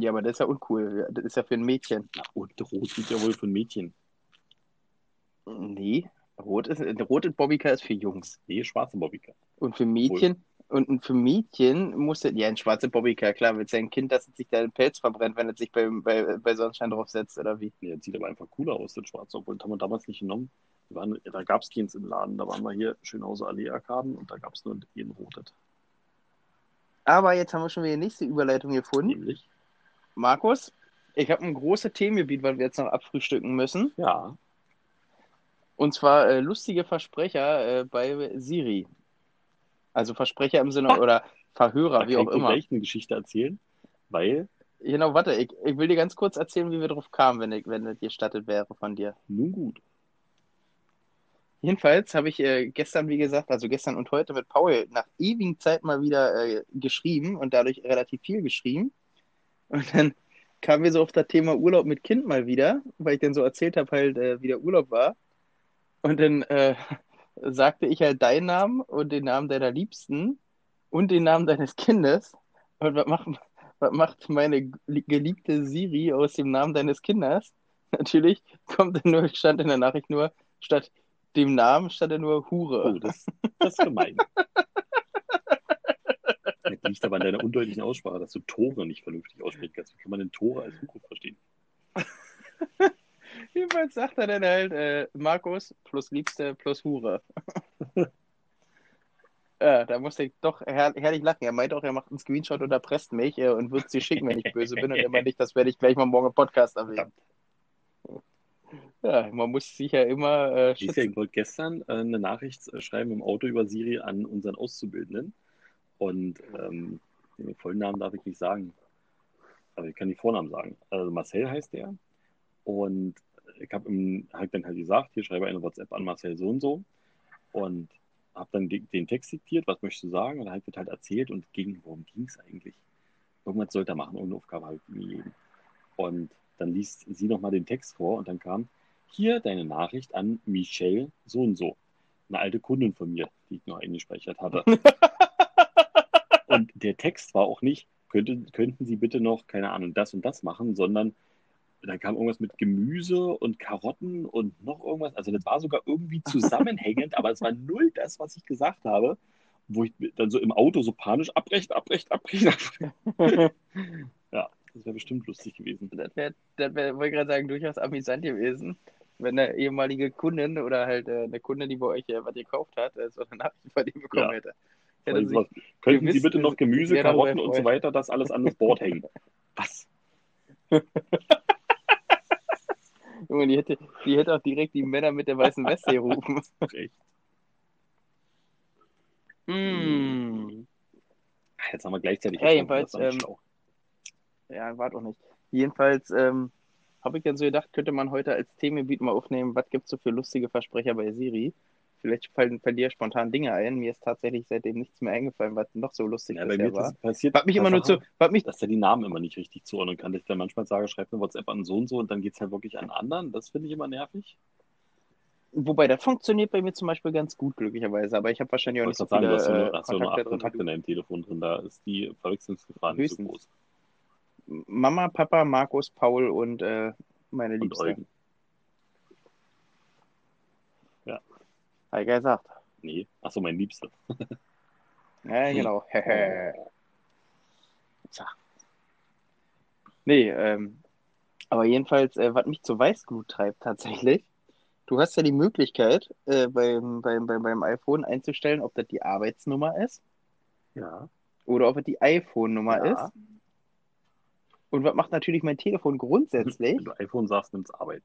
ja, aber das ist ja uncool. Das ist ja für ein Mädchen. Na, und rot sieht ja wohl für ein Mädchen. Nee, rot ist, ein rotes Bobbycar ist für Jungs. Nee, schwarze Bobbycar. Und für Mädchen, und für Mädchen muss das, ja, ein schwarzer Bobbycar, klar, willst ja ein Kind, dass es sich da den Pelz verbrennt, wenn es sich bei, bei, bei Sonnenschein draufsetzt, oder wie? Nee, das sieht aber einfach cooler aus, das schwarze, obwohl das haben wir damals nicht genommen. Waren, da gab es keins im Laden, da waren wir hier Schönhauser Allee-Arkaden und da gab es nur ein rotes. Aber jetzt haben wir schon wieder die nächste Überleitung gefunden. Nämlich, Markus, ich habe ein großes Themengebiet, weil wir jetzt noch abfrühstücken müssen. ja, Und zwar äh, lustige Versprecher äh, bei Siri. Also Versprecher im Sinne, oder Verhörer, da wie auch ich immer. gleich eine Geschichte erzählen, weil, Genau, warte, ich, ich will dir ganz kurz erzählen, wie wir drauf kamen, wenn, ich, wenn das gestattet wäre von dir. nun gut, Jedenfalls habe ich äh, gestern, wie gesagt, also gestern und heute mit Paul nach ewigen Zeit mal wieder äh, geschrieben und dadurch relativ viel geschrieben. Und dann kamen wir so auf das Thema Urlaub mit Kind mal wieder, weil ich dann so erzählt habe, halt, äh, wie der Urlaub war. Und dann äh, sagte ich halt deinen Namen und den Namen deiner Liebsten und den Namen deines Kindes. Und was macht, was macht meine geliebte Siri aus dem Namen deines Kindes? Natürlich kommt dann nur, stand in der Nachricht nur, statt dem Namen stand da nur Hure. oh, das, das ist gemein. Das liegt aber an deiner undeutlichen Aussprache, dass du Tore nicht vernünftig aussprechen kannst. Wie kann man denn Tore als Hugo verstehen? Jedenfalls sagt er dann halt äh, Markus plus Liebste plus Hure. ja, da musste ich doch her herrlich lachen. Er meinte auch, er macht einen Screenshot und erpresst mich äh, und wird sie schicken, wenn ich böse bin. Und er meinte, ich, das werde ich gleich mal morgen im Podcast erwähnen. Ja, man muss sich ja immer äh, Ich, schützen. ich wollte gestern äh, eine Nachricht äh, schreiben im Auto über Siri an unseren Auszubildenden. Und ähm, den vollen Namen darf ich nicht sagen. Aber ich kann die Vornamen sagen. Also Marcel heißt der. Und ich habe hab dann halt gesagt, hier schreibe eine WhatsApp an Marcel so und so. Und habe dann de- den Text diktiert, was möchtest du sagen? Und dann hat er halt erzählt und ging, worum ging es eigentlich? Irgendwas sollte er machen, irgendeine Aufgabe halt mir geben. Und dann liest sie nochmal den Text vor und dann kam, hier deine Nachricht an Michelle so und so. Eine alte Kundin von mir, die ich noch eingespeichert hatte. und der Text war auch nicht, könnte, könnten Sie bitte noch, keine Ahnung, das und das machen, sondern da kam irgendwas mit Gemüse und Karotten und noch irgendwas. Also das war sogar irgendwie zusammenhängend, aber es war null das, was ich gesagt habe, wo ich dann so im Auto so panisch abbrechen, abbrechen, abbrechen. das wäre bestimmt lustig gewesen. Das wäre, das wär, wollte ich gerade sagen, durchaus amüsant gewesen, wenn eine ehemalige Kundin oder halt äh, eine Kundin, die bei euch äh, was gekauft hat, äh, so eine Nachricht von dir bekommen Ja. hätte. Hätte sowas, sich, könnten Sie gewiss, bitte noch Gemüse, Karotten und so weiter, das alles an das Board hängen? Was? Junge, die hätte, die hätte auch direkt die Männer mit der weißen Weste gerufen. Echt? Mm. Jetzt haben wir gleichzeitig Ja, jedenfalls, ähm. Ja, war doch nicht. Jedenfalls ähm, habe ich dann so gedacht, könnte man heute als Themengebiet mal aufnehmen, was gibt es so für lustige Versprecher bei Siri? Vielleicht fallen, fallen dir spontan Dinge ein. Mir ist tatsächlich seitdem nichts mehr eingefallen, was noch so lustig Ja, bei mir war. passiert, Was mich immer nur zu, was mich, dass er die Namen immer nicht richtig zuordnen kann. Dass ich dann manchmal sage, schreib mir WhatsApp an so und so und dann geht es halt wirklich an anderen. Das finde ich immer nervig. wobei das funktioniert bei mir zum Beispiel ganz gut, glücklicherweise, aber ich habe wahrscheinlich auch Ich nicht so sagen, viele du hast äh, hast ja nur Kontakte acht drin. Kontakte in deinem Telefon drin. Da ist die Verwechslungsgefahr nicht so groß. Mama, Papa, Markus, Paul und äh, meine Und Liebste. Eugen. Habe ich ja gesagt. Nee. Achso, mein Liebster. Ja, genau. Tja. Nee, ähm, aber jedenfalls, äh, was mich zur Weißglut treibt tatsächlich, du hast ja die Möglichkeit, äh, beim, beim, beim, beim iPhone einzustellen, ob das die Arbeitsnummer ist Ja. oder ob es die iPhone-Nummer Ja. ist. Und was macht natürlich mein Telefon grundsätzlich? Wenn du iPhone sagst, nimm's Arbeit.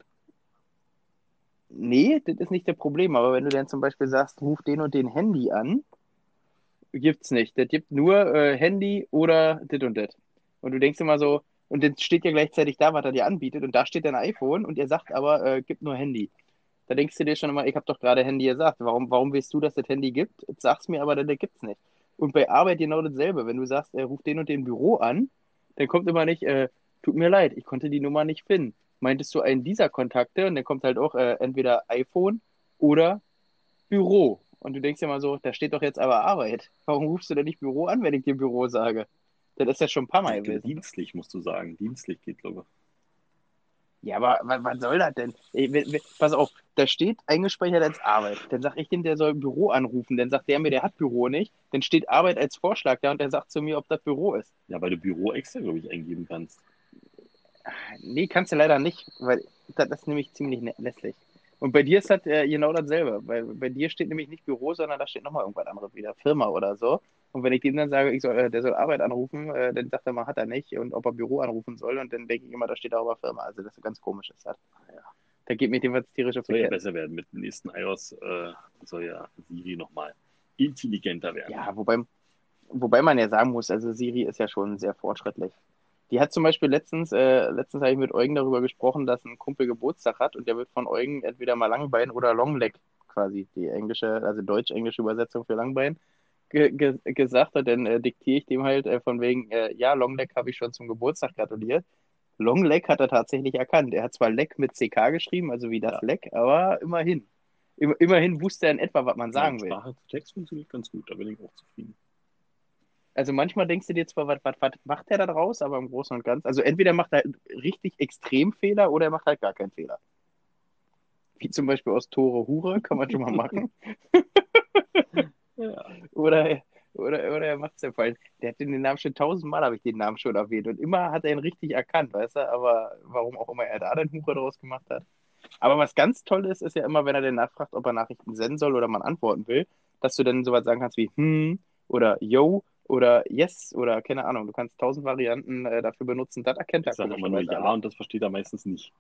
Nee, das ist nicht das Problem. Aber wenn du dann zum Beispiel sagst, ruf den und den Handy an, gibt's nicht. Das gibt nur äh, Handy oder dit und dit. Und du denkst immer so, und dann steht ja gleichzeitig da, was er dir anbietet, und da steht dein iPhone und er sagt aber, äh, gibt nur Handy. Da denkst du dir schon immer, ich habe doch gerade Handy gesagt. Warum, warum willst du, dass das Handy gibt? Jetzt sag's mir aber, dann das gibt's nicht. Und bei Arbeit genau dasselbe. Wenn du sagst, er ruft den und den Büro an, dann kommt immer nicht, äh, tut mir leid, ich konnte die Nummer nicht finden. Meintest du einen dieser Kontakte? Und dann kommt halt auch äh, entweder iPhone oder Büro. Und du denkst ja mal so, da steht doch jetzt aber Arbeit. Warum rufst du denn nicht Büro an, wenn ich dir Büro sage? Das ist ja schon ein paar Mal gewesen. Dienstlich musst du sagen. Dienstlich geht, glaube Ja, aber was, was soll das denn? Ey, wenn- wenn- pass auf, da steht eingespeichert als Arbeit. Dann sag ich dem, der soll Büro anrufen. Dann sagt der mir, der hat Büro nicht. Dann steht Arbeit als Vorschlag da und der sagt zu mir, ob das Büro ist. Ja, weil du Büro extra, glaube ich, eingeben kannst. Nee, kannst du leider nicht, weil das ist nämlich ziemlich lässlich. Und bei dir ist das äh, genau dasselbe. Weil bei dir steht nämlich nicht Büro, sondern da steht nochmal irgendwas anderes wieder, Firma oder so. Und wenn ich dem dann sage, ich soll, äh, der soll Arbeit anrufen, äh, dann sagt er mal, hat er nicht und ob er Büro anrufen soll. Und dann denke ich immer, da steht auch aber Firma. Also das ist ganz komisch. Ist das. Ja. Da geht mir jedenfalls tierisch auf Soll ja besser werden. Mit dem nächsten iOS äh, soll ja Siri nochmal intelligenter werden. Ja, wobei, wobei man ja sagen muss, also Siri ist ja schon sehr fortschrittlich. Die hat zum Beispiel letztens, äh, letztens habe ich mit Eugen darüber gesprochen, dass ein Kumpel Geburtstag hat und der wird von Eugen entweder mal Langbein oder Longleg quasi die englische, also deutsch-englische Übersetzung für Langbein ge ge gesagt hat, dann äh, diktiere ich dem halt äh, von wegen, äh, ja, Longleg habe ich schon zum Geburtstag gratuliert. Longleg hat er tatsächlich erkannt. Er hat zwar Leck mit CK geschrieben, also wie das Ja. Leck, aber immerhin. Im, immerhin wusste er in etwa, was man sagen will. Sprache zu Text funktioniert ganz gut, da bin ich auch zufrieden. Also manchmal denkst du dir zwar, was, was, was macht er da draus, aber im Großen und Ganzen, also entweder macht er richtig extrem Fehler oder er macht halt gar keinen Fehler. Wie zum Beispiel aus Tore Hure, kann man schon mal machen. Ja. Oder, oder, oder er macht es ja falsch. Der hat den Namen schon tausendmal, habe ich den Namen schon erwähnt. Und immer hat er ihn richtig erkannt, weißt du? Aber warum auch immer er da den Hure draus gemacht hat. Aber was ganz toll ist, ist ja immer, wenn er den nachfragt, ob er Nachrichten senden soll oder man antworten will, dass du dann sowas sagen kannst wie hm oder yo oder yes oder keine Ahnung. Du kannst tausend Varianten äh, dafür benutzen. Das erkennt er Ich sage immer nur Ja alle. und das versteht er meistens nicht.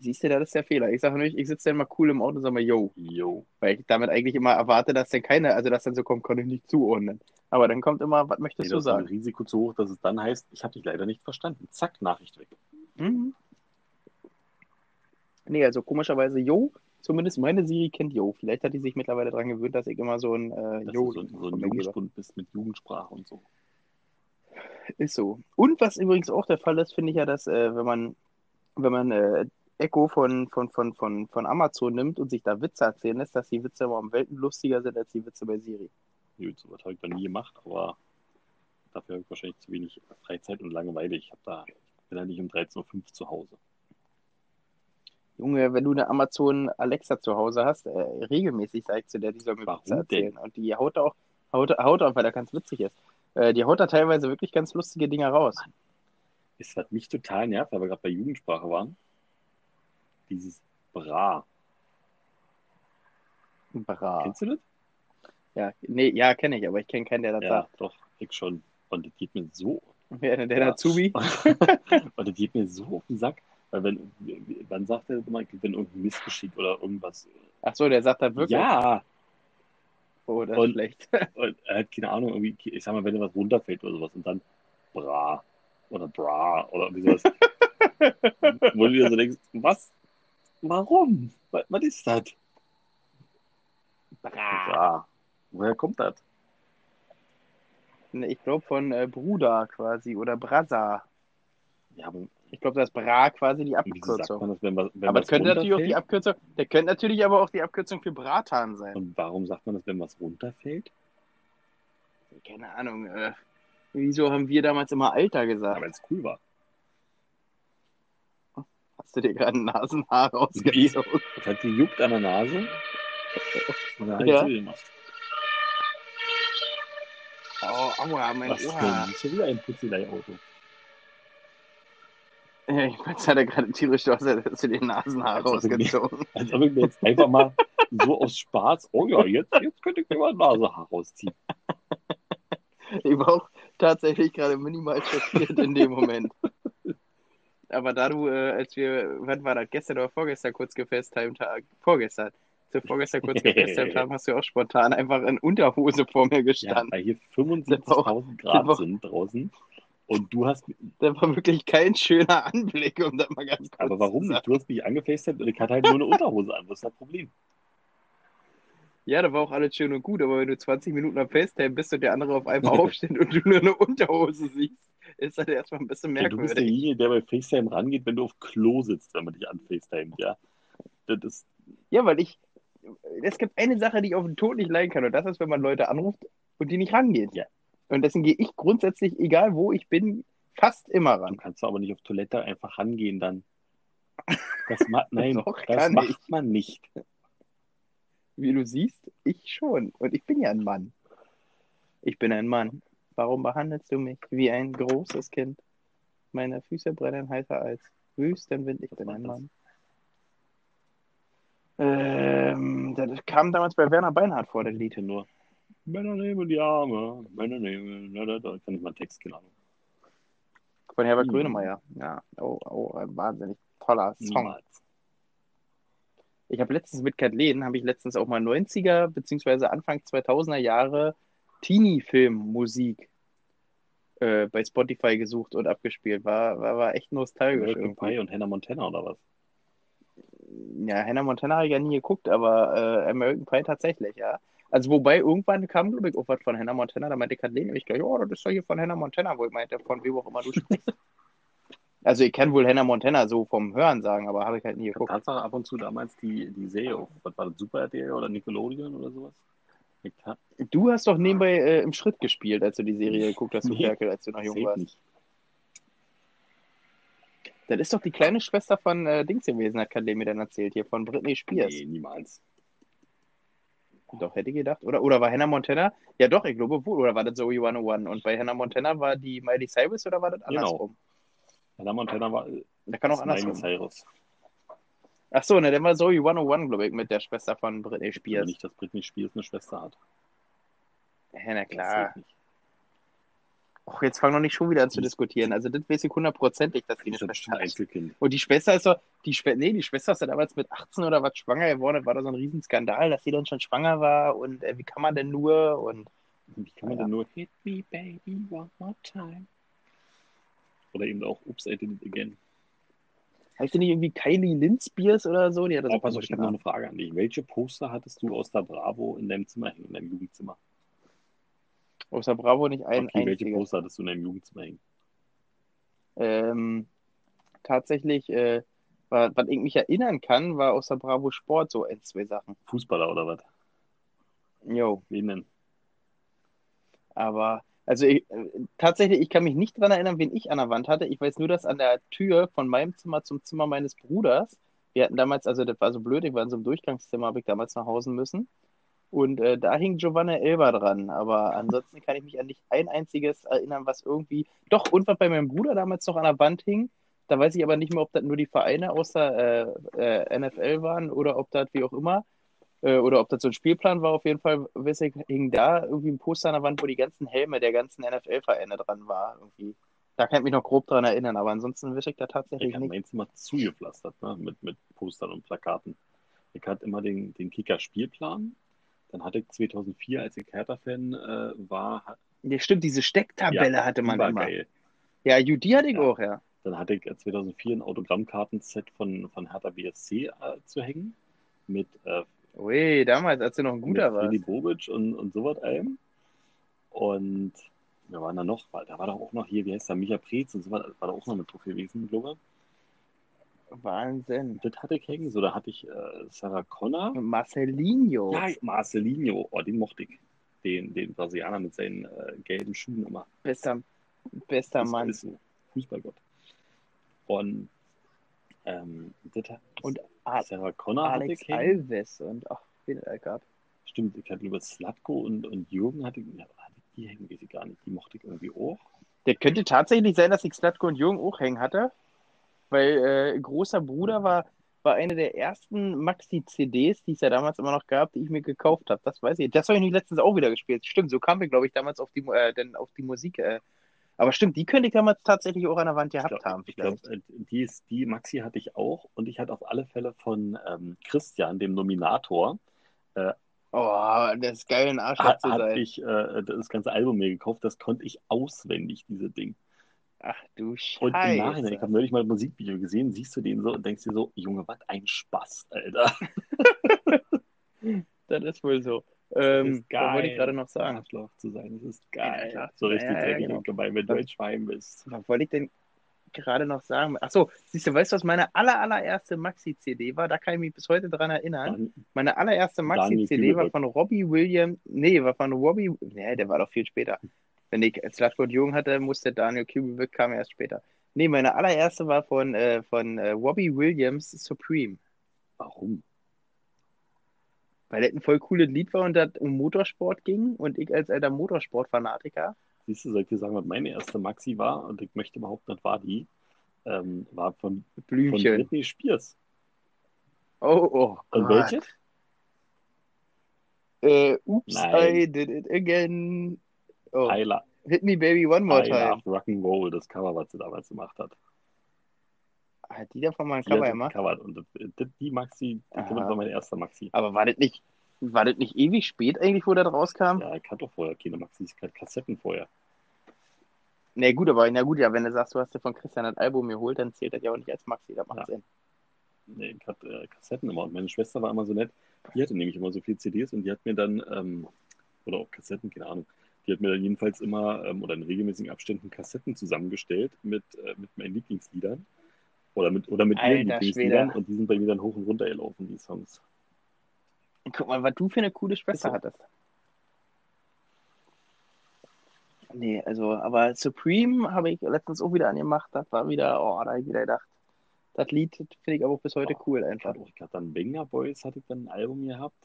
Siehst du, das ist der Fehler. Ich sage nämlich, ich sitze dann mal cool im Auto und sage mal yo. Jo. Weil ich damit eigentlich immer erwarte, dass dann keine, also dass dann so kommt, kann ich nicht zuordnen. Aber dann kommt immer, was Nee, möchtest das du ist ein sagen? Risiko zu hoch, dass es dann heißt, ich habe dich leider nicht verstanden. Zack, Nachricht weg. Mhm. Nee, also komischerweise Yo, zumindest meine Siri kennt Yo. Vielleicht hat die sich mittlerweile daran gewöhnt, dass ich immer so ein äh, du so, so ein. Jugendspund bist mit Jugendsprache und so. Ist so. Und was übrigens auch der Fall ist, finde ich ja, dass äh, wenn man, wenn man äh, Echo von, von, von, von, von Amazon nimmt und sich da Witze erzählen lässt, dass die Witze immer um Welten lustiger sind als die Witze bei Siri. Gut, sowas habe ich noch nie gemacht, aber dafür habe ich wahrscheinlich zu wenig Freizeit und Langeweile. Ich, hab da, ich bin da nicht um 13.05 Uhr zu Hause. Junge, wenn du eine Amazon Alexa zu Hause hast, äh, regelmäßig sagst du der, die soll mir Warum Witze erzählen. denn? Und die haut auch, haut, haut auch, weil er ganz witzig ist. Äh, die haut da teilweise wirklich ganz lustige Dinge raus. Es hat mich total nervt, weil wir gerade bei Jugendsprache waren. Dieses Bra. Bra. Kennst du das? Ja, nee, ja, kenne ich, aber ich kenne keinen, der das Ja, sagt. doch, ich schon. Und das geht mir so. Denn der Ja. Azubi? und das geht mir so auf den Sack. Weil wenn, wann sagt er immer, wenn irgendein Missgeschick oder irgendwas. Ach so, der sagt das wirklich. Ja, Oh, das Und- ist schlecht. Und er hat keine Ahnung, irgendwie, ich sag mal, wenn dir was runterfällt oder sowas und dann bra oder bra oder irgendwie sowas. Wo du dir so denkst, was? Warum? Was, was ist das? Bra. Woher kommt das? Ne, Ich glaube von äh, Bruder quasi oder Brasa. Ja, aber Ich glaube, das ist Bra quasi die Abkürzung. das, wenn, was- wenn Aber es könnte natürlich auch die? Abkürzung, der könnte natürlich aber auch die Abkürzung für Bratan sein. Und warum sagt man das, wenn was runterfällt? Keine Ahnung. Äh, wieso haben wir damals immer Alter Ja, gesagt? weil es cool war. Hast du dir gerade ein Nasenhaar rausgezogen? Das hat gejuckt an der Nase. Und dann hab Ja. ich so gemacht. Oh, aua, mein Was Ohr. denn? Schon wieder ein Putzilei-Auto. Ja, Ich weiß, hat er gerade tierisch du dir Nasenhaar Als ob ich mir- rausgezogen. Als ob ich mir jetzt einfach mal so aus Spaß, oh ja, jetzt, jetzt könnte ich mir mal Nasenhaar rausziehen. Ich war auch tatsächlich gerade minimal schockiert in dem Moment. Aber da du, äh, als wir, wann war das, gestern oder vorgestern kurz gefacetimed haben, vorgestern, zu vorgestern kurz gefacetimed haben, hast du auch spontan einfach in Unterhose vor mir Ja, gestanden. weil hier 75.000 Grad sind draußen. Und du hast, Das war wirklich kein schöner Anblick, um das mal ganz kurz aber warum nicht? Du hast mich angefastet und ich hatte halt nur eine Unterhose an. Was ist das Problem? Ja, da war auch alles schön und gut, aber wenn du 20 Minuten am FaceTime bist und der andere auf einmal aufsteht und du nur eine Unterhose siehst, ist das erstmal ein bisschen Ja, du bist merkwürdig. derjenige, der bei FaceTime rangeht, wenn du auf Klo sitzt, wenn man dich anfacetimet, ja. Das ist, Ja, weil ich, es gibt eine Sache, die ich auf den Tod nicht leiden kann und das ist, wenn man Leute anruft und die nicht rangehen. Ja. Und deswegen gehe ich grundsätzlich, egal wo ich bin, fast immer du ran. kannst aber nicht auf Toilette einfach rangehen dann. Das ma nein, Doch, das macht ich. man nicht. Wie du siehst, ich schon. Und ich bin ja ein Mann. Ich bin ein Mann. Warum behandelst du mich wie ein großes Kind? Meine Füße brennen heißer als Wüstenwind. Ich bin ein? Mann. Ähm, das kam damals bei Werner Beinhardt vor, der Lied. Nur. Männer nehmen die Arme, Männer nehmen, da, da, da kann ich mal einen Text genau. Von Herbert Mhm. Grönemeyer. Ja, oh, oh, ein wahnsinnig toller Song. Niemals. Ich habe letztens mit Kathleen, habe ich letztens auch mal 90er beziehungsweise Anfang 2000er Jahre Teenie-Film-Musik äh, bei Spotify gesucht und abgespielt. War, war, war echt nostalgisch American. Pie und Hannah Montana oder was? Ja, Hannah Montana habe ich ja nie geguckt, aber äh, American Pie tatsächlich, ja. Also wobei irgendwann kam, glaube ich, auch was von Hannah Montana, da meinte Kathleen nämlich gleich, oh, das ist doch hier von Hannah Montana, wo ich meinte, von wem auch immer du sprichst. also ich kann wohl Hannah Montana so vom Hören sagen, aber habe ich halt nie geguckt. Tatsache ab und zu damals die, die Serie was war das, Super RTL oder Nickelodeon oder sowas? Hab, Du hast doch nebenbei äh, im Schritt gespielt, als du die Serie geguckt hast, du Nee. Ferkel, als du noch jung warst. nicht. Das ist doch die kleine Schwester von äh, Dings gewesen, hat Kathleen mir dann erzählt, hier von Britney Spears. Nee, niemals. Doch, hätte ich gedacht. Oder, oder war Hannah Montana? Ja doch, ich glaube wohl. Oder war das Zoe 101? Und bei Hannah Montana war die Miley Cyrus oder war das Genau. andersrum? Hannah Montana war Da kann auch ist Miley andersrum. Cyrus. Ach so, ne, dann war Zoe 101, glaube ich, mit der Schwester von Britney Spears. nicht, dass Britney Spears eine Schwester hat. Ja, na Das klar. nicht. Och, jetzt fangen wir nicht schon wieder an zu Die- diskutieren. Also das weiß ich hundertprozentig, dass die eine ja Schwester hat. Und die Schwester ist doch, die Schwester, nee, die Schwester ist ja damals mit 18 oder was schwanger geworden. Das war da so ein Riesenskandal, dass sie dann schon schwanger war. Und äh, wie kann man denn nur? Und Wie kann man Ja. denn nur Hit me baby one more time? Oder eben auch Oops, I did it again. heißt die nicht irgendwie Kylie Lynn Spears oder so? Die hat das Aber auch komisch ich habe noch eine Frage an dich. Welche Poster hattest du aus der Bravo in deinem Zimmer hängen, in deinem Jugendzimmer? Außer Bravo nicht ein okay, welche. Poster hattest du in deinem Jugendzimmer hängen? Ähm, tatsächlich, äh, war, was ich mich erinnern kann, war außer Bravo Sport so ein, zwei Sachen. Fußballer oder was? Jo, Wen denn? aber also ich, äh, tatsächlich, ich kann mich nicht dran erinnern, wen ich an der Wand hatte. Ich weiß nur, dass an der Tür von meinem Zimmer zum Zimmer meines Bruders, wir hatten damals, also das war so blöd, ich war in so einem Durchgangszimmer, habe ich damals nach Hause müssen. Und äh, da hing Giovanna Elber dran. Aber ansonsten kann ich mich an nicht ein einziges erinnern, was irgendwie. Doch, und was bei meinem Bruder damals noch an der Wand hing. Da weiß ich aber nicht mehr, ob das nur die Vereine aus der äh, äh, NFL waren oder ob das wie auch immer. Äh, oder ob das so ein Spielplan war. Auf jeden Fall, weiß ich, hing da irgendwie ein Poster an der Wand, wo die ganzen Helme der ganzen NFL-Vereine dran war. Irgendwie. Da kann ich mich noch grob dran erinnern, aber ansonsten weiß ich da tatsächlich Ich habe nicht. mein Zimmer zugepflastert, ne? mit, mit Postern und Plakaten. Ich hatte immer den, den Kicker-Spielplan. Dann hatte ich 2004, als ich Hertha-Fan äh, war, Ja, stimmt, diese Stecktabelle ja, hatte man immer. geil. Ja, ju- die hatte ich Ja. auch, ja. Dann hatte ich äh, 2004 ein Autogrammkartenset von, von Hertha BSC äh, zu hängen. Mit, äh, Ui, damals, als du noch ein mit guter warst. Bobic und, und sowas allem. Und wer war da noch? War- Da war doch auch noch hier, wie heißt der, Micha Preetz und sowas, war da auch noch mit drauf gewesen, glaube ich. Wahnsinn. Das hatte ich hängen. So, da hatte ich äh, Sarah Connor. Marcelinho. Ja, Marcelinho, oh, den mochte ich. Den, den Brasilianer mit seinen äh, gelben Schuhen immer. Bester, bester Das Mann. so. Fußballgott. Und ähm, das hat, Und A- Sarah Connor hatte Alex ich hängen. Alves und ach, wen er gab. Stimmt, ich hatte über Slatko und, und Jürgen hatte, ja, hatte ich die hängen, weiß ich gar nicht. Die mochte ich irgendwie auch. Der könnte tatsächlich sein, dass ich Slatko und Jürgen auch hängen hatte. Weil äh, großer Bruder war, war eine der ersten Maxi-CDs, die es ja damals immer noch gab, die ich mir gekauft habe. Das weiß ich. Das habe ich nicht letztens auch wieder gespielt. Stimmt, so kam ich, glaube ich, damals auf die, äh, denn auf die Musik. Äh. Aber stimmt, die könnte ich damals tatsächlich auch an der Wand gehabt glaube, haben. ich glaub, vielleicht. äh, die, ist, die Maxi hatte ich auch und ich hatte auf alle Fälle von ähm, Christian, dem Nominator, Oh, das ist geil, ein Arschloch hat, zu hat sein. ich äh, das ganze Album mir gekauft. Das konnte ich auswendig, diese Ding. Ach du Scheiße. Und im Nachhinein, ich habe neulich mal ein Musikvideo gesehen, siehst du den so und denkst dir so, Junge, was ein Spaß, Alter. Das ist wohl so. Das Ähm, was wollte ich gerade noch sagen? Arschloch zu sein, das ist geil. Ja, so richtig ja, dreckig genau. und gemein, wenn du ein Schwein bist. Was wollte ich denn gerade noch sagen? Ach so, siehst du, weißt du, was meine aller, allererste Maxi-CD war? Da kann ich mich bis heute dran erinnern. Meine allererste Maxi-CD war von Robbie Williams. Nee, war von Robbie. Nee, der war doch viel später. Wenn ich Slatko Jung hatte, musste Daniel Kübelberg kam erst später. Nee, meine allererste war von, äh, von äh, Robbie Williams Supreme. warum? Weil das ein voll cooles Lied war und das um Motorsport ging. Und ich als alter Motorsportfanatiker. Siehst du, soll ich dir sagen, was meine erste Maxi war? Und ich möchte behaupten, das war die. Ähm, war von, von Blümchen. Britney Spears. Oh, oh. Und Gott. welche? Äh, oops, Nein. I did it again. Oh, I, hit me baby one more I time. Love Rock'n'Roll, das Cover, was sie damals gemacht hat. Hat die davon mal ein Die Cover hat das gemacht? gecovert. Und das, das, die Maxi, das Aha. war meine erste Maxi. Aber war das nicht, war das nicht ewig spät eigentlich, wo das rauskam? Ja, ich hatte doch vorher keine Maxis, ich hatte Kassetten vorher. Nee, gut, aber na gut, ja, wenn du sagst, du hast dir von Christian das Album geholt, dann zählt das ja auch nicht als Maxi, das macht Ja. Sinn. Nee, ich hatte äh, Kassetten immer. Und meine Schwester war immer so nett. Die hatte nämlich immer so viele CDs und die hat mir dann, ähm, oder auch Kassetten, keine Ahnung, die hat mir dann jedenfalls immer ähm, oder in regelmäßigen Abständen Kassetten zusammengestellt mit, äh, mit meinen Lieblingsliedern. Oder mit, oder mit ihren Lieblingsliedern Schwede. und die sind bei mir dann hoch und runter gelaufen, die Songs. Guck mal, was du für eine coole Schwester so. hattest. Nee, also, aber Supreme habe ich letztens auch wieder angemacht. Das war wieder, oh, da habe ich wieder gedacht. Das Lied finde ich aber auch bis heute Oh, cool Ich einfach. ich hatte dann Banger Boys, hatte ich dann ein Album gehabt.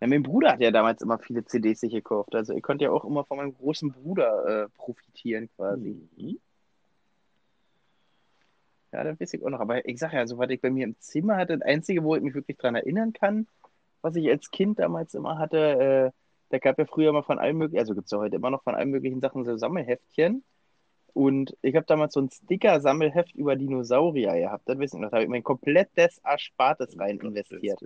Ja, mein Bruder hat ja damals immer viele CDs sich gekauft. Also ich konnte ja auch immer von meinem großen Bruder äh, profitieren quasi. Mhm. Ja, das weiß ich auch noch. Aber ich sag ja, so was ich bei mir im Zimmer hatte, das Einzige, wo ich mich wirklich dran erinnern kann, was ich als Kind damals immer hatte, äh, da gab ja früher mal von allen möglichen, also gibt es ja heute immer noch von allen möglichen Sachen so Sammelheftchen. Und ich habe damals so ein Sticker-Sammelheft über Dinosaurier gehabt. Das weiß ich noch. Da habe ich mein komplettes Erspartes rein investiert.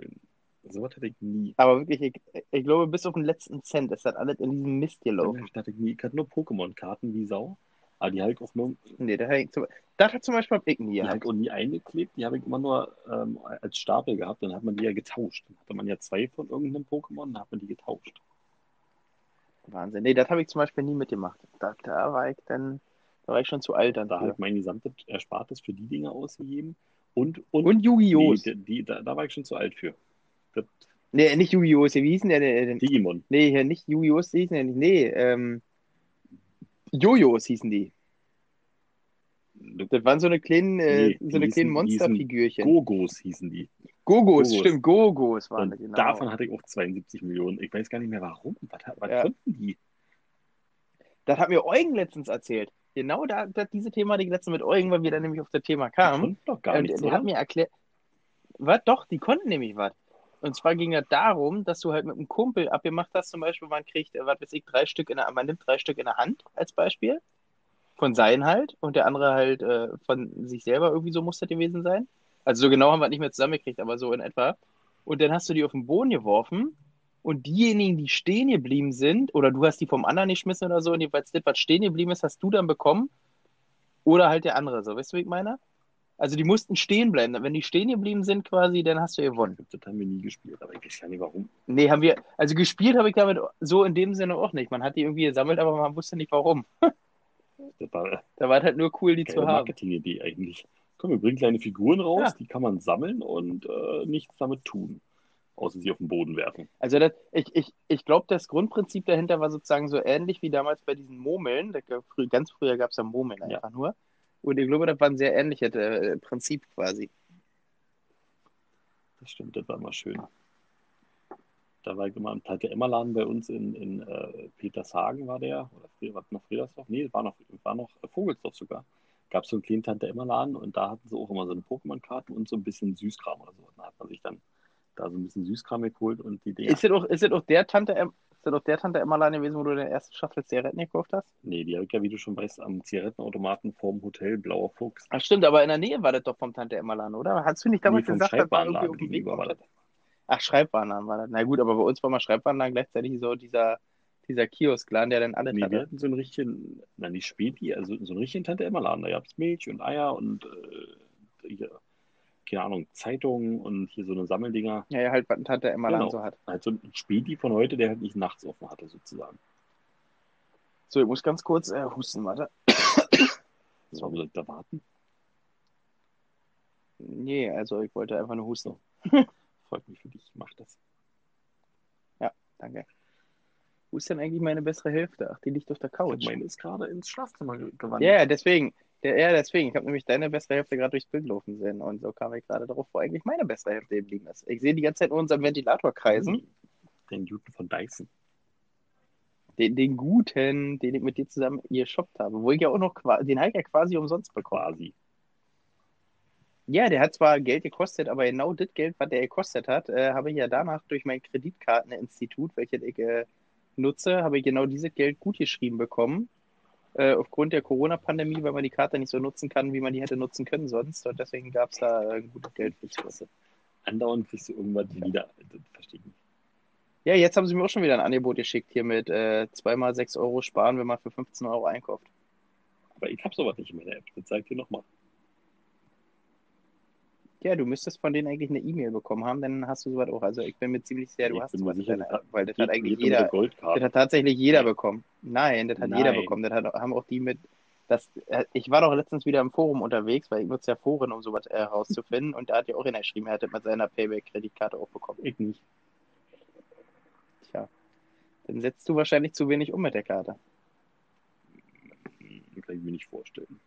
Gottes Willen. So was hatte ich nie. Aber wirklich, ich, ich glaube, bis auf den letzten Cent ist das alles in diesem Mist gelaufen. Ich hatte, nie, ich hatte nur Pokémon-Karten wie Sau. Aber die habe ich auch, nur, Nee, das hat, ich zum, das hat zum Beispiel hab ich nie die habe gehabt. ich auch nie eingeklebt. Die habe ich immer nur ähm, als Stapel gehabt. Dann hat man die ja getauscht. Dann hatte man ja zwei von irgendeinem Pokémon, dann hat man die getauscht. Wahnsinn. Nee, das habe ich zum Beispiel nie mitgemacht. Da, da war ich dann, da war ich schon zu alt dann Da habe ich mein gesamtes Erspartes für die Dinge ausgegeben. Und, und, Und Yu-Gi-Oh! nee, da, da war ich schon zu alt für. Das, Nee, nicht Yu-Gi-Oh! Wie hießen der denn? Digimon. Nee, nicht Yu-Gi-Oh! hießen der nicht. Nee, ähm, Jojos hießen die. Das waren so eine kleinen, äh, Nee, die so eine kleinen die Monsterfigürchen. Gogos hießen die. Gogos, Gogos. stimmt, Gogos waren Und das, genau. davon hatte ich auch 72 Millionen. Ich weiß gar nicht mehr warum. Was, was Ja. konnten die? Das hat mir Eugen letztens erzählt. Genau da, da diese Thematik letztens mit Eugen, weil wir dann nämlich auf das Thema Die kamen. konnten doch gar Und nichts, der oder? hat mir erklärt, was? Doch, die konnten nämlich was. Und zwar ging es darum, dass du halt mit einem Kumpel abgemacht hast, zum Beispiel, man kriegt, äh, was weiß ich, drei Stück in der, man nimmt drei Stück in der Hand als Beispiel. Von seinen halt und der andere halt äh, von sich selber irgendwie so muss das gewesen sein. Also so genau haben wir es nicht mehr zusammengekriegt, aber so in etwa. Und dann hast du die auf den Boden geworfen Und diejenigen, die stehen geblieben sind, oder du hast die vom anderen nicht geschmissen oder so, und jedenfalls das, was stehen geblieben ist, hast du dann bekommen. Oder halt der andere, so. Weißt du, wie ich meine? Also die mussten stehen bleiben. Wenn die stehen geblieben sind quasi, dann hast du gewonnen. Das haben wir nie gespielt, aber ich weiß ja nicht warum. Nee, haben wir, also gespielt habe ich damit so in dem Sinne auch nicht. Man hat die irgendwie gesammelt, aber man wusste nicht warum. Das war Da war es halt nur cool, die zu haben. Marketing-Idee eigentlich. Komm, wir bringen kleine Figuren raus, Ja. die kann man sammeln und äh, nichts damit tun. Außer sie auf den Boden werfen. Also das, ich, ich, ich glaube, das Grundprinzip dahinter war sozusagen so ähnlich wie damals bei diesen Murmeln. Ganz früher gab es ja Murmeln Ja. einfach nur. Und ich glaube, das war ein sehr ähnliches äh, Prinzip quasi. Das stimmt, das war immer schön. Da war ich immer am Tante Emma Laden bei uns in, in äh, Petershagen war der, oder was noch Fredersdorf? Nee, war noch, war noch äh, Vogelsdorf sogar. Gab es so einen kleinen Tante Emma Laden und da hatten sie auch immer so eine Pokémon-Karten und so ein bisschen Süßkram oder so. Da hat man sich dann da so ein bisschen Süßkram geholt und die Dinger. Ist das auch, ist das auch der Tante ist das auch der Tante Emma Laden gewesen, wo du den ersten Staffel Zigaretten gekauft hast? Nee, die habe ich ja, wie du schon weißt, am Zigarettenautomaten vorm Hotel Blauer Fuchs. Ach stimmt, aber in der Nähe war das doch vom Tante Emma Laden, oder? Hast du nicht damals Nee, gesagt, das war irgendwie auf dem Weg war das. Ach, Schreibwarenladen war das. Na gut, aber bei uns war mal Schreibwarenladen gleichzeitig so dieser, dieser Kioskladen, der dann alles Nee, wir hatte. hatten so einen richtigen, na nicht Späti, also so einen richtigen Tante Emma Laden. Da gab es Milch und Eier und äh, hier, keine Ahnung, Zeitungen und hier so eine Sammeldinger. Ja, ja, halt, was ein Tante Emma Genau. so hat. Halt so ein Späti von heute, der halt nicht nachts offen hatte, sozusagen. So, ich muss ganz kurz äh, husten, warte. Warum soll ich da warten? Nee, also ich wollte einfach nur husten. Freut mich für dich, mach das. Danke. Wo ist denn eigentlich meine bessere Hälfte? Ach, die liegt auf der Couch. Meine ist gerade ins Schlafzimmer ge- gewandert. Ja, ja, deswegen. Der, ja, deswegen. Ich habe nämlich deine bessere Hälfte gerade durchs Bild laufen sehen. Und so kam ich gerade darauf, wo eigentlich meine bessere Hälfte geblieben ist. Ich sehe die ganze Zeit nur unseren Ventilator kreisen. Den Newton von Dyson. Den, den guten, den ich mit dir zusammen geshoppt habe. Wo ich ja auch noch, qua- den habe ich ja quasi umsonst bekommen. Quasi. Ja, der hat zwar Geld gekostet, aber genau das Geld, was der gekostet hat, äh, habe ich ja danach durch mein Kreditkarteninstitut, welches ich äh, nutze, habe ich genau dieses Geld gut geschrieben bekommen. Äh, aufgrund der Corona-Pandemie, weil man die Karte nicht so nutzen kann, wie man die hätte nutzen können sonst. Und deswegen gab es da äh, gutes Geld für zu. Andauernd kriegst du irgendwas wieder. Das verstehe ich nicht. Ja, jetzt haben sie mir auch schon wieder ein Angebot geschickt hier mit äh, zweimal 6 Euro sparen, wenn man für 15 Euro einkauft. Aber ich habe sowas nicht in meiner App. Das zeigt dir nochmal. Ja, du müsstest von denen eigentlich eine E-Mail bekommen haben, dann hast du sowas auch. Also ich bin mir ziemlich sicher, du Ich hast sowas sicher, in deiner weil das hat eigentlich jeder. Das hat tatsächlich jeder bekommen. Nein, das hat jeder Nein. bekommen. Das hat, haben auch die mit. Das, äh, ich war doch letztens wieder im Forum unterwegs, weil ich nutze ja Foren, um sowas äh, herauszufinden. Und da hat ja auch einer geschrieben, er hätte mit seiner Payback-Kreditkarte auch bekommen. Ich nicht. Tja, dann setzt du wahrscheinlich zu wenig um mit der Karte. Hm, Kann ich mir nicht vorstellen.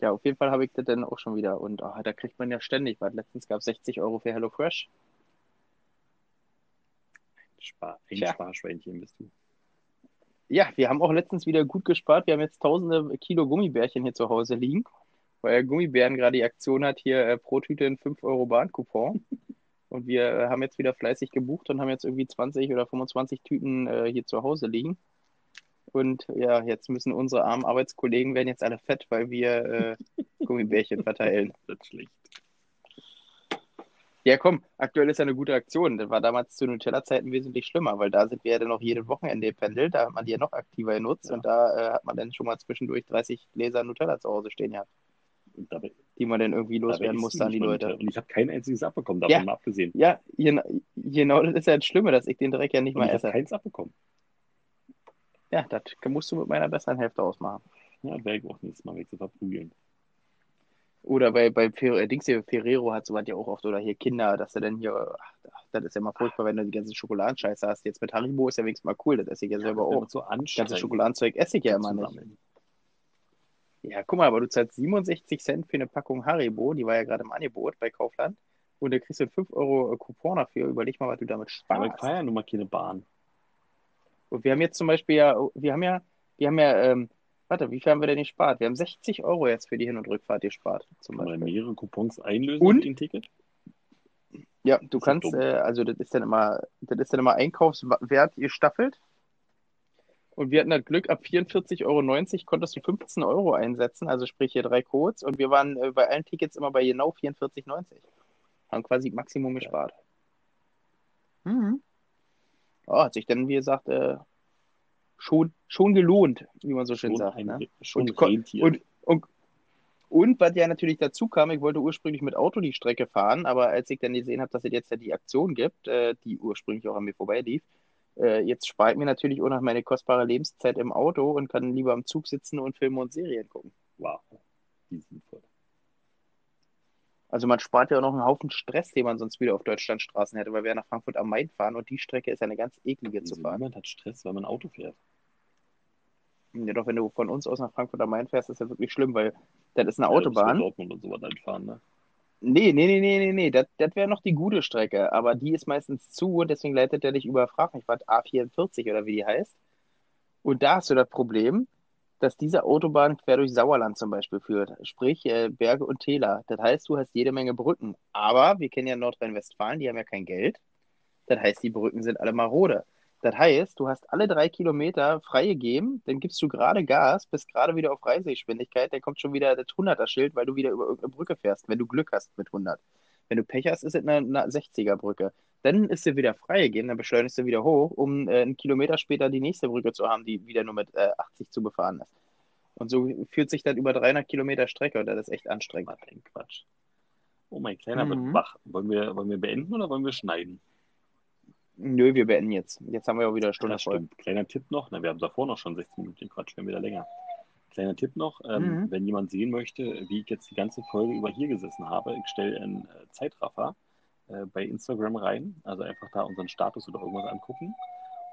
Ja, auf jeden Fall habe ich das dann auch schon wieder. Und ah, da kriegt man ja ständig was. Letztens gab es 60 Euro für HelloFresh. Spar ein Tja. Sparschweinchen bist du. Ja, wir haben auch letztens wieder gut gespart. Wir haben jetzt tausende Kilo Gummibärchen hier zu Hause liegen, weil Gummibären gerade die Aktion hat, hier äh, pro Tüte ein 5 Euro Bahn-Coupon. Und wir äh, haben jetzt wieder fleißig gebucht und haben jetzt irgendwie 20 oder 25 Tüten äh, hier zu Hause liegen. Und ja, jetzt müssen unsere armen Arbeitskollegen werden jetzt alle fett, weil wir äh, Gummibärchen verteilen. Das ist schlecht. Ja, komm, aktuell ist ja eine gute Aktion. Das war damals zu Nutella-Zeiten wesentlich schlimmer, weil da sind wir ja dann noch jedes Wochenende gependelt. Da hat man die ja noch aktiver genutzt Ja. und da äh, hat man dann schon mal zwischendurch 30 Gläser Nutella zu Hause stehen gehabt, dabei, die man dann irgendwie loswerden musste du an die Leute. Nutella. Und ich habe kein einziges abbekommen, davon Ja. mal abgesehen. Ja, gen genau das ist ja das Schlimme, dass ich den Dreck ja nicht Und mal ich habe esse. keins abbekommen. Ja, das musst du mit meiner besseren Hälfte ausmachen. Ja, werde ich auch nächstes Mal weg zu verprügeln. Oder bei, bei Fer äh, Dings hier, Ferrero hat sowas ja auch oft, oder hier Kinder, dass du dann hier, ach, das ist ja mal furchtbar, wenn du die ganze Schokoladenscheiße hast. Jetzt mit Haribo ist ja wenigstens mal cool, das esse ich ja selber auch. so Das ganze. Schokoladenzeug esse ich ja immer nicht. sammeln. Ja, guck mal, aber du zahlst 67 Cent für eine Packung Haribo, die war ja gerade im Angebot bei Kaufland. Und da kriegst du einen 5 Euro Coupon dafür. Überleg mal, was du damit Aber ich sparst. fahre ja nun mal keine Bahn. Und wir haben jetzt zum Beispiel ja, wir haben ja, wir haben ja, ähm, warte, wie viel haben wir denn gespart? Wir haben 60 Euro jetzt für die Hin- und Rückfahrt gespart, zum Kann man Beispiel. mehrere Coupons einlösen Und? den Ticket? Ja, du ja kannst, äh, also das ist dann immer, das ist dann immer Einkaufswert gestaffelt. Und wir hatten das Glück, ab 44,90 Euro konntest du 15 Euro einsetzen, also sprich hier drei Codes. Und wir waren äh, bei allen Tickets immer bei genau 44,90. Haben quasi Maximum gespart. Mhm. Oh, hat sich dann, wie gesagt, äh, schon, schon gelohnt, wie man so schön Schon sagt. ein Ne? schon Und. Und, und, und was ja natürlich dazu kam, ich wollte ursprünglich mit Auto die Strecke fahren, aber als ich dann gesehen habe, dass es jetzt ja die Aktion gibt, äh, die ursprünglich auch an mir vorbeilief, äh, jetzt spare ich mir natürlich auch noch meine kostbare Lebenszeit im Auto und kann lieber am Zug sitzen und Filme und Serien gucken. wow, die sind voll. Also man spart ja auch noch einen Haufen Stress, den man sonst wieder auf Deutschlandstraßen hätte, weil wir nach Frankfurt am Main fahren und die Strecke ist ja eine ganz eklige zu Wieso fahren. niemand hat Stress, wenn man Auto fährt. Ja, doch wenn du von uns aus nach Frankfurt am Main fährst, ist ja wirklich schlimm, weil das ist eine Ja, Autobahn. Dortmund und so was einfahren, ne? Nee, nee, nee, nee, nee, nee, das, das wäre noch die gute Strecke, aber die ist meistens zu und deswegen leitet der dich über, frag mich was, A44 oder wie die heißt. Und da hast du das Problem, dass diese Autobahn quer durch Sauerland zum Beispiel führt, sprich äh, Berge und Täler. Das heißt, du hast jede Menge Brücken, aber wir kennen ja Nordrhein-Westfalen, die haben ja kein Geld. Das heißt, die Brücken sind alle marode. Das heißt, du hast alle drei Kilometer freigegeben, dann gibst du gerade Gas, bist gerade wieder auf Reisegeschwindigkeit, dann kommt schon wieder das 100er-Schild, weil du wieder über irgendeine Brücke fährst, wenn du Glück hast mit 100. Wenn du Pech hast, ist es eine, eine 60er-Brücke. Dann ist sie wieder freigegeben, dann beschleunigst du wieder hoch, um äh, einen Kilometer später die nächste Brücke zu haben, die wieder nur mit äh, 80 zu befahren ist. Und so führt sich dann über 300 Kilometer Strecke und das ist echt anstrengend. Was ein Quatsch. Oh, mein Kleiner Mhm. wird wach. Wollen wir, wollen wir beenden oder wollen wir schneiden? Nö, wir beenden jetzt. Jetzt haben wir auch wieder eine Stunde Das voll. stimmt. Kleiner Tipp noch, na, wir haben davor noch schon 16 Minuten Quatsch, werden wieder länger. Kleiner Tipp noch, ähm, Mhm. wenn jemand sehen möchte, wie ich jetzt die ganze Folge über hier gesessen habe, ich stelle einen äh, Zeitraffer äh, bei Instagram rein, also einfach da unseren Status oder irgendwas angucken.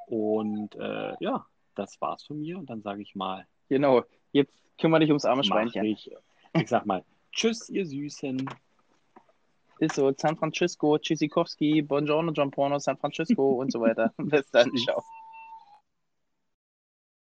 Und äh, ja, das war's von mir und dann sage ich mal, Genau. Jetzt kümmere dich ums arme Schweinchen. ich, ich sag mal, tschüss, ihr Süßen. Ist so, San Francisco, Tschüssikowski, Buongiorno, Giamporno, San Francisco und so weiter. Bis dann, ciao.